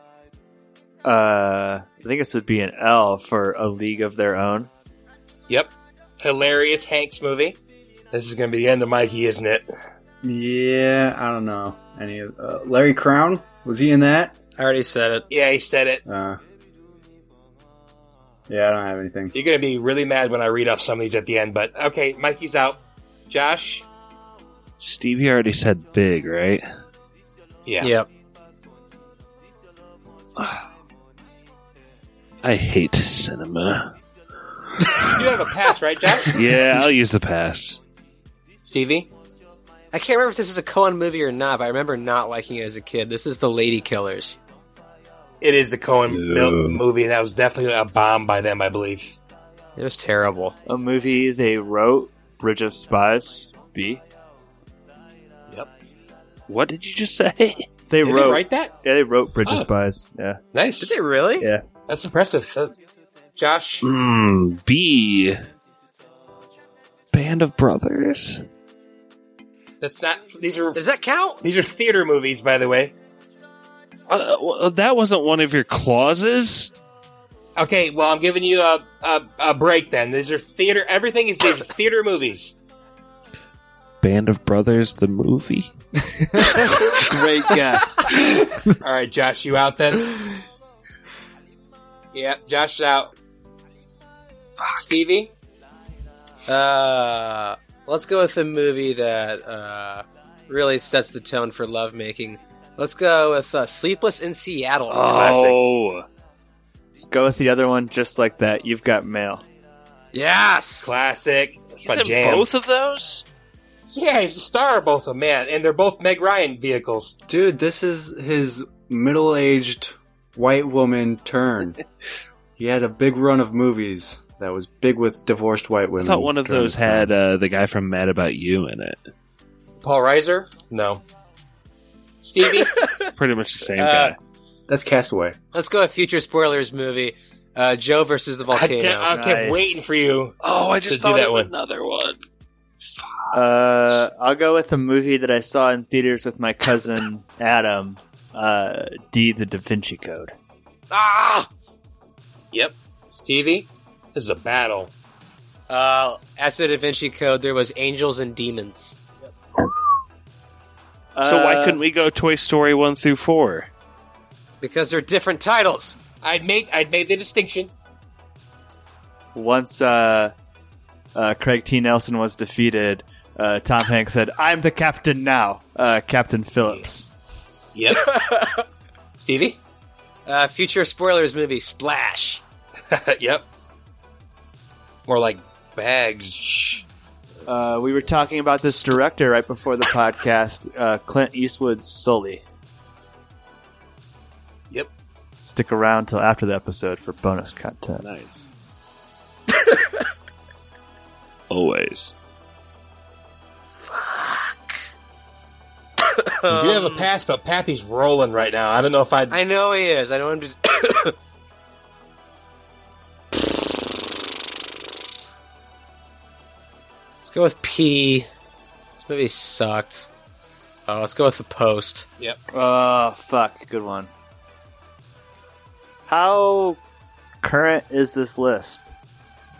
Uh, I think this would be an L for A League of Their Own. Yep. Hilarious Hanks movie. This is going to be the end of Mikey, isn't it? Yeah, I don't know. Any of uh, Larry Crowne was he in that? I already said it. Yeah, he said it. Uh, yeah, I don't have anything. You're going to be really mad when I read off some of these at the end, but okay, Mikey's out. Josh? Stevie already said big, right? Yeah. Yep. I hate cinema. You do have a pass, right, Josh? Yeah, I'll use the pass. Stevie? I can't remember if this is a Coen movie or not, but I remember not liking it as a kid. This is The Ladykillers. It is the Coen Yeah. mil- movie. That was definitely a bomb by them, I believe. It was terrible. A movie they wrote, Bridge of Spies. B. Yep. What did you just say? They Did wrote. they write that? Yeah, they wrote Bridge Oh. of Spies. Yeah. Nice. Did they really? Yeah. That's impressive. That's- Josh? Mm, B. Band of Brothers. That's not. These are. Does that count? These are theater movies, by the way. Uh, that wasn't one of your clauses. Okay, well, I'm giving you a, a, a break then. These are theater. Everything is these are theater movies. Band of Brothers, the movie. Great guess. All right, Josh, you out then? Yeah, Josh is out. Stevie? Uh, let's go with a movie that uh, really sets the tone for lovemaking. Let's go with uh, Sleepless in Seattle. Classic. Oh, Let's go with the other one, just like that. You've got mail. Yes. Classic. That's my He's in jam. both of those. Yeah, he's a star of both of them, man. And they're both Meg Ryan vehicles. Dude, this is his middle-aged white woman turn. he had a big run of movies that was big with divorced white I women. thought one of those had uh, the guy from Mad About You in it. Paul Reiser? No. Stevie? Pretty much the same Uh, guy. That's Castaway. Let's go with future spoilers movie. Uh, Joe versus the I, volcano. I kept Nice. waiting for you. Oh, I just thought that of another one. Uh, I'll go with a movie that I saw in theaters with my cousin Adam. Uh, D. The Da Vinci Code. Ah! Yep. Stevie? This is a battle. Uh, after the Da Vinci Code, there was Angels and Demons. So why Uh, couldn't we go Toy Story one through four? Because they're different titles. I'd make I'd made the distinction. once uh, uh, Craig T. Nelson was defeated, uh, Tom Hanks said, "I'm the captain now, uh, Captain Phillips." Yep. Stevie. Uh, future spoilers movie Splash. yep. More like bags. Shh. Uh, we were talking about this director right before the podcast, uh, Clint Eastwood's Sully. Yep. Stick around till after the episode for bonus content. Nice. Always. Fuck. You do have a pass, but Pappy's rolling right now. I don't know if I'd. I know he is. I know I'm just. Let's go with P. This movie sucked. Oh, let's go with the post. Yep. Oh, fuck. Good one. How current is this list?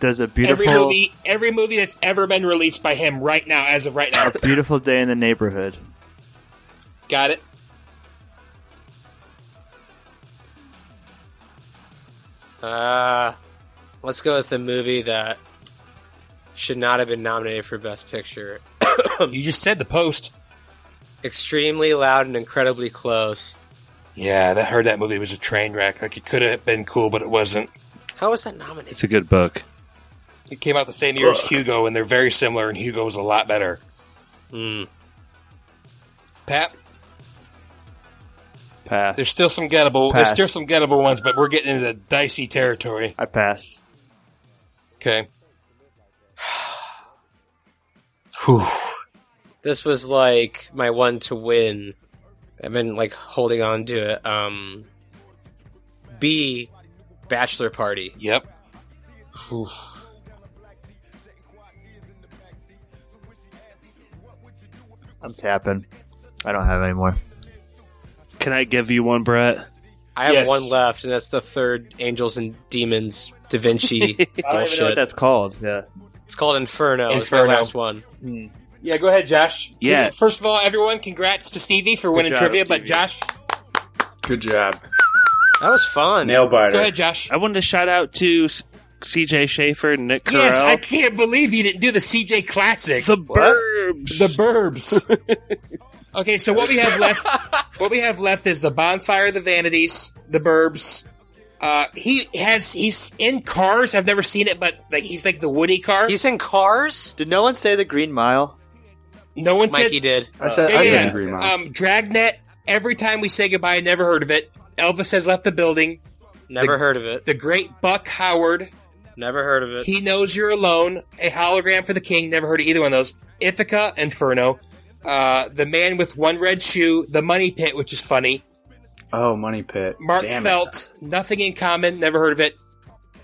Does a beautiful, Every movie, every movie that's ever been released by him right now, as of right now. A beautiful day in the neighborhood? Got it. Uh, let's go with the movie that should not have been nominated for Best Picture. You just said the post. Extremely loud and incredibly close. Yeah, that heard that movie was a train wreck. Like it could have been cool, but it wasn't. How was that nominated? It's a good book. It came out the same year as Hugo, and they're very similar. And Hugo was a lot better. Hmm. Pat, Pass. there's still some gettable. There's still some gettable ones, but we're getting into the dicey territory. I passed. Okay. Whew. This was like my one to win. I've been like holding on to it. Um, B, Bachelor Party. Yep. Whew. I'm tapping. I don't have any more. Can I give you one, Brett? I have Yes. one left, and that's the third Angels and Demons Da Vinci I don't even know what that's called. Yeah. It's called Inferno. It's my Inferno. last one. Mm. Yeah, go ahead, Josh. Yeah. First of all, everyone, congrats to Stevie for winning job, trivia. But Josh, Good job. That was fun. Nail biter. go ahead, Josh. I wanted to shout out to CJ Schaefer and Nick Carell. Yes, I can't believe you didn't do the CJ Classic. the Burbs. The Burbs. okay, so what we have left, what we have left is the Bonfire of the Vanities, the Burbs. Uh, he has he's in Cars. I've never seen it, but like he's like the Woody car. He's in Cars. Did no one say the Green Mile? no one said Mikey did. I said Yeah, I yeah, said yeah. Green Mile. Um, Dragnet. Every time we say goodbye, never heard of it. Elvis has left the building. Never The- heard of it. The great Buck Howard. Never heard of it. He knows you're alone. A hologram for the king. Never heard of either one of those. Ithaca, Inferno. Uh, the man with one red shoe. The Money Pit, which is funny. Oh, Money Pit. Mark Damn it. Felt. Nothing in common. Never heard of it.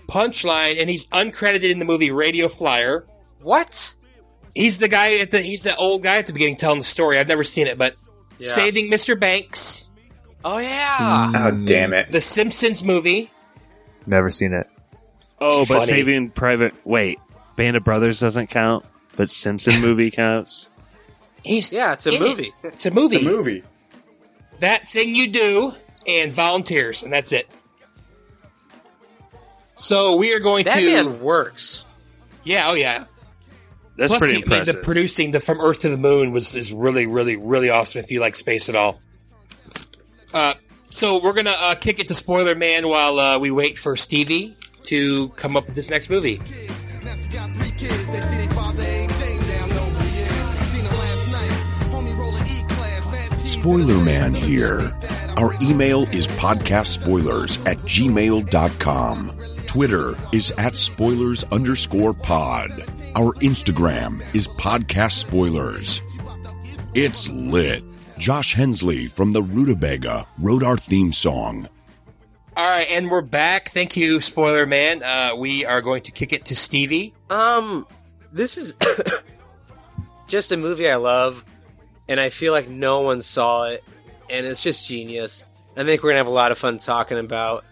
Punchline, and he's uncredited in the movie Radio Flyer. what? He's the guy at the. He's the old guy at the beginning telling the story. I've never seen it, but Yeah. Saving Mr. Banks, Oh yeah. Oh, mm. damn it. the Simpsons movie. Never seen it. oh, It's but funny. Saving Private. Wait, Band of Brothers doesn't count, but Simpson movie counts. He's Yeah, it's a in it. movie. It's a movie. The movie. That thing you do and volunteers, and that's it. So we are going That to. man works. Yeah, oh yeah. That's Plus, pretty he- I mean, impressive. the producing the From Earth to the Moon was is really, really, really awesome. If you like space at all. Uh, so we're gonna uh, kick it to Spoiler Man while uh, we wait for Stevie to come up with this next movie. Spoiler Man here. Our email is podcastspoilers at gmail.com. Twitter is at spoilers underscore pod. Our Instagram is podcast spoilers. It's lit. Josh Hensley from the Rutabaga wrote our theme song. All right, and we're back. Thank you, Spoiler Man. Uh, we are going to kick it to Stevie. Um, this is just a movie I love, and I feel like no one saw it, and it's just genius. I think we're gonna have a lot of fun talking about.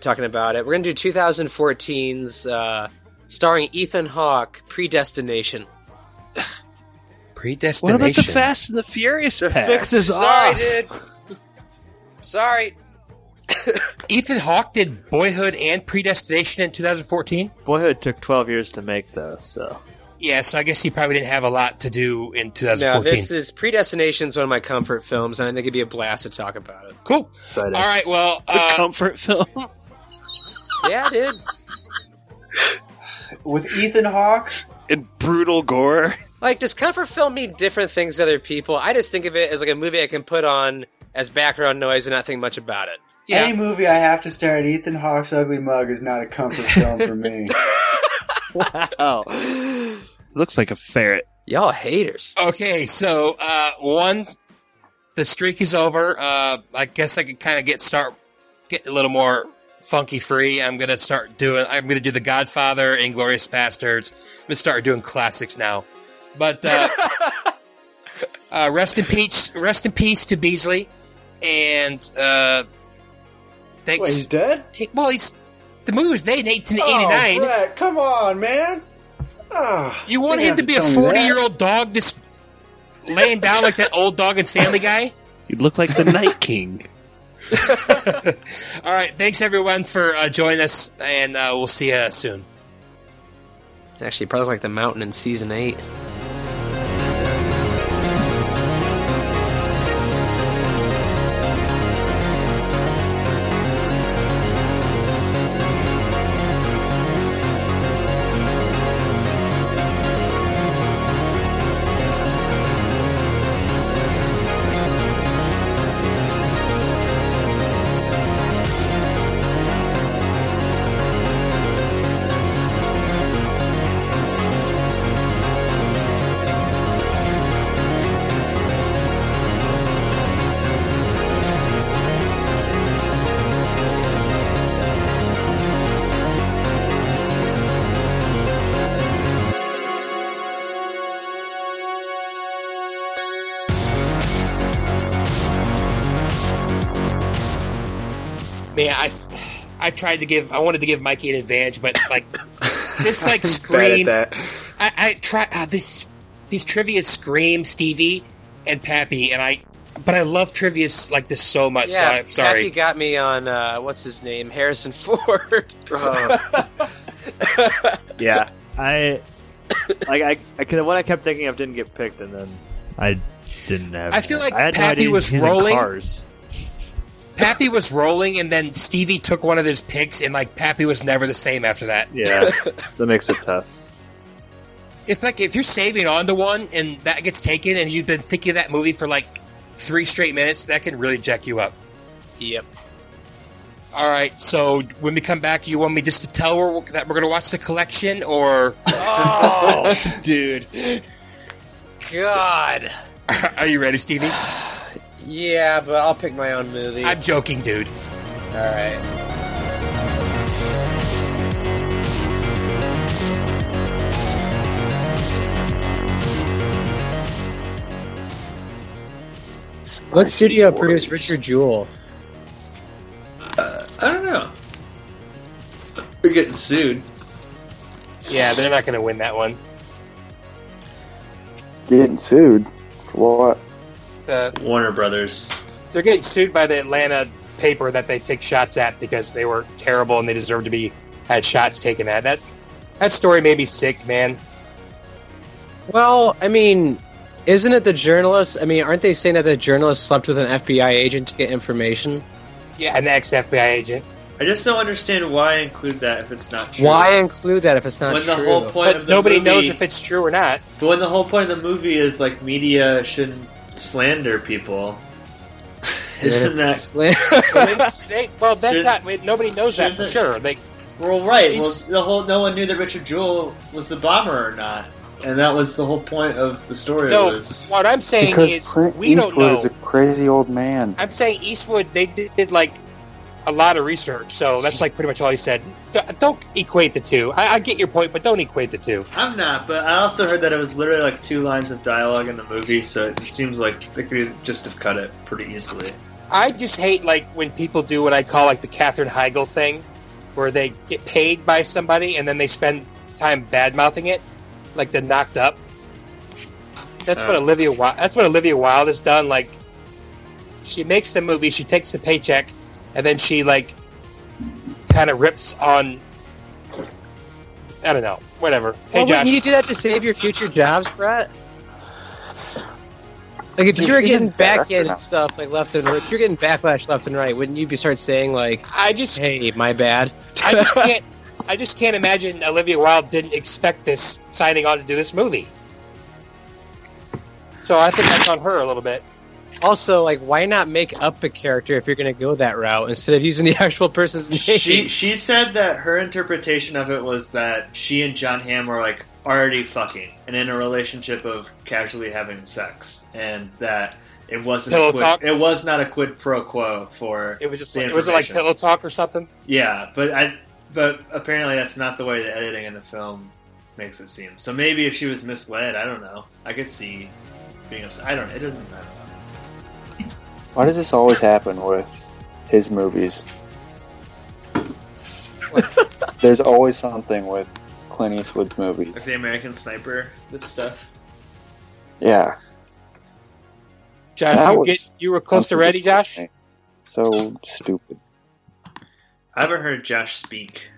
talking about it. We're gonna do 2014's uh, starring Ethan Hawke, Predestination. Predestination. What Predestination. about the Fast and the Furious pack? Fix is Sorry, off. dude. Sorry. Ethan Hawke did Boyhood and Predestination in 2014. Boyhood took 12 years to make, though, so. Yeah, so I guess he probably didn't have a lot to do in No, 2014. this is Predestination's one of my comfort films, and I think it'd be a blast to talk about it. cool. Exciting. All right. Well, The uh, comfort film. Yeah, dude. With Ethan Hawke, in brutal gore. Like, does comfort film mean different things to other people? I just think of it as like a movie I can put on as background noise and not think much about it. yeah. any movie I have to stare at Ethan Hawke's ugly mug is not a comfort film for me. Wow. Looks like a ferret. Y'all haters. Okay, so uh, one, the streak is over. Uh, I guess I could kind of get start get a little more funky free. I'm gonna start doing. I'm gonna do the Godfather, Inglorious Bastards. I'm gonna start doing classics now. But uh, uh, rest in peace, rest in peace to Beasley, and uh, thanks. Wait, he's dead? He- well, he's the movie was made in Oh, 1889. Brett, come on, man. You want him to be a 40 year old dog just laying down like that old dog and Stanley guy? You'd look like the Night King. All right. Thanks, everyone, for uh, joining us, and uh, we'll see you soon. Actually, probably like the mountain in season 8. Tried to give, I wanted to give Mikey an advantage, but like this, like Bad at screamed. I, I try uh, this, these trivia scream Stevie and Pappy, and I, but I love trivia like this so much. so I'm sorry. Pappy got me on uh, what's his name, Harrison Ford. Yeah. I. Like, I, I could, what I kept thinking of didn't get picked, and then I didn't have. I feel like I had no Pappy was rolling. Cars. Pappy was rolling, and then Stevie took one of his picks, and like Pappy was never the same after that. Yeah. that makes it tough. It's like if you're saving on to one and that gets taken, and you've been thinking of that movie for like three straight minutes, that can really jack you up. yep. All right, so when we come back, you want me just to tell her that we're going to watch the collection, or oh, Dude. God. are you ready, Stevie? Yeah, but I'll pick my own movie. I'm joking, dude. All right. What studio produced Richard Jewell? Uh, I don't know. We're getting sued. Yeah, they're not going to win that one. Getting sued for what? Uh, Warner Brothers. they're getting sued by the Atlanta paper that they take shots at because they were terrible and they deserve to be had shots taken at. That that story made me sick, man. Well, I mean, isn't it the journalists? I mean, aren't they saying that the journalist slept with an FBI agent to get information? Yeah, an ex FBI agent. I just don't understand why include that if it's not true. Why include that if it's not When true? the whole point But of the nobody movie, knows if it's true or not. But when the whole point of the movie is like media shouldn't slander people, isn't that Well, they- well, that's Should- not. wait, Nobody knows that for shouldn't- sure. They, well right? Well, the whole no one knew that Richard Jewell was the bomber or not, and that was the whole point of the story. no, was what I'm saying Because is Clint we don't know. is a crazy old man. I'm saying Eastwood. They did, did like a lot of research, so that's like pretty much all he said. D- Don't equate the two. I, I get your point, but don't equate the two. I'm not, but I also heard that it was literally like two lines of dialogue in the movie, so it seems like they could just have cut it pretty easily. I just hate like when people do what I call like the Katherine Heigl thing, where they get paid by somebody and then they spend time bad mouthing it, like the knocked up. That's what Uh. Olivia. Wilde, that's what Olivia Wilde has done. Like, she makes the movie, she takes the paycheck, and then she like kind of rips on. I don't know. Whatever. Hey, well, Josh. wouldn't you do that to save your future jobs, Brett? Like if you were getting a director back in now. stuff like left and right, if you're getting backlash left and right, wouldn't you be start saying like, I just, "Hey, my bad"? I just can't. I just can't imagine Olivia Wilde didn't expect this signing on to do this movie. So I think that's on her a little bit. Also, like, why not make up a character if you're going to go that route instead of using the actual person's name? She she said that her interpretation of it was that she and Jon Hamm were like already fucking and in a relationship of casually having sex, and that it wasn't Pillow a quid, talk? it was not a quid pro quo for It was just the like, was it like pillow talk or something? yeah, but I but apparently that's not the way the editing in the film makes it seem. So maybe if she was misled, I don't know. I could see being upset. I don't. It doesn't. I don't know. Why does this always happen with his movies? There's always something with Clint Eastwood's movies. Like movies. the American Sniper, this stuff. Yeah. Josh, That you get you were close to ready, Josh. So stupid. I haven't heard Josh speak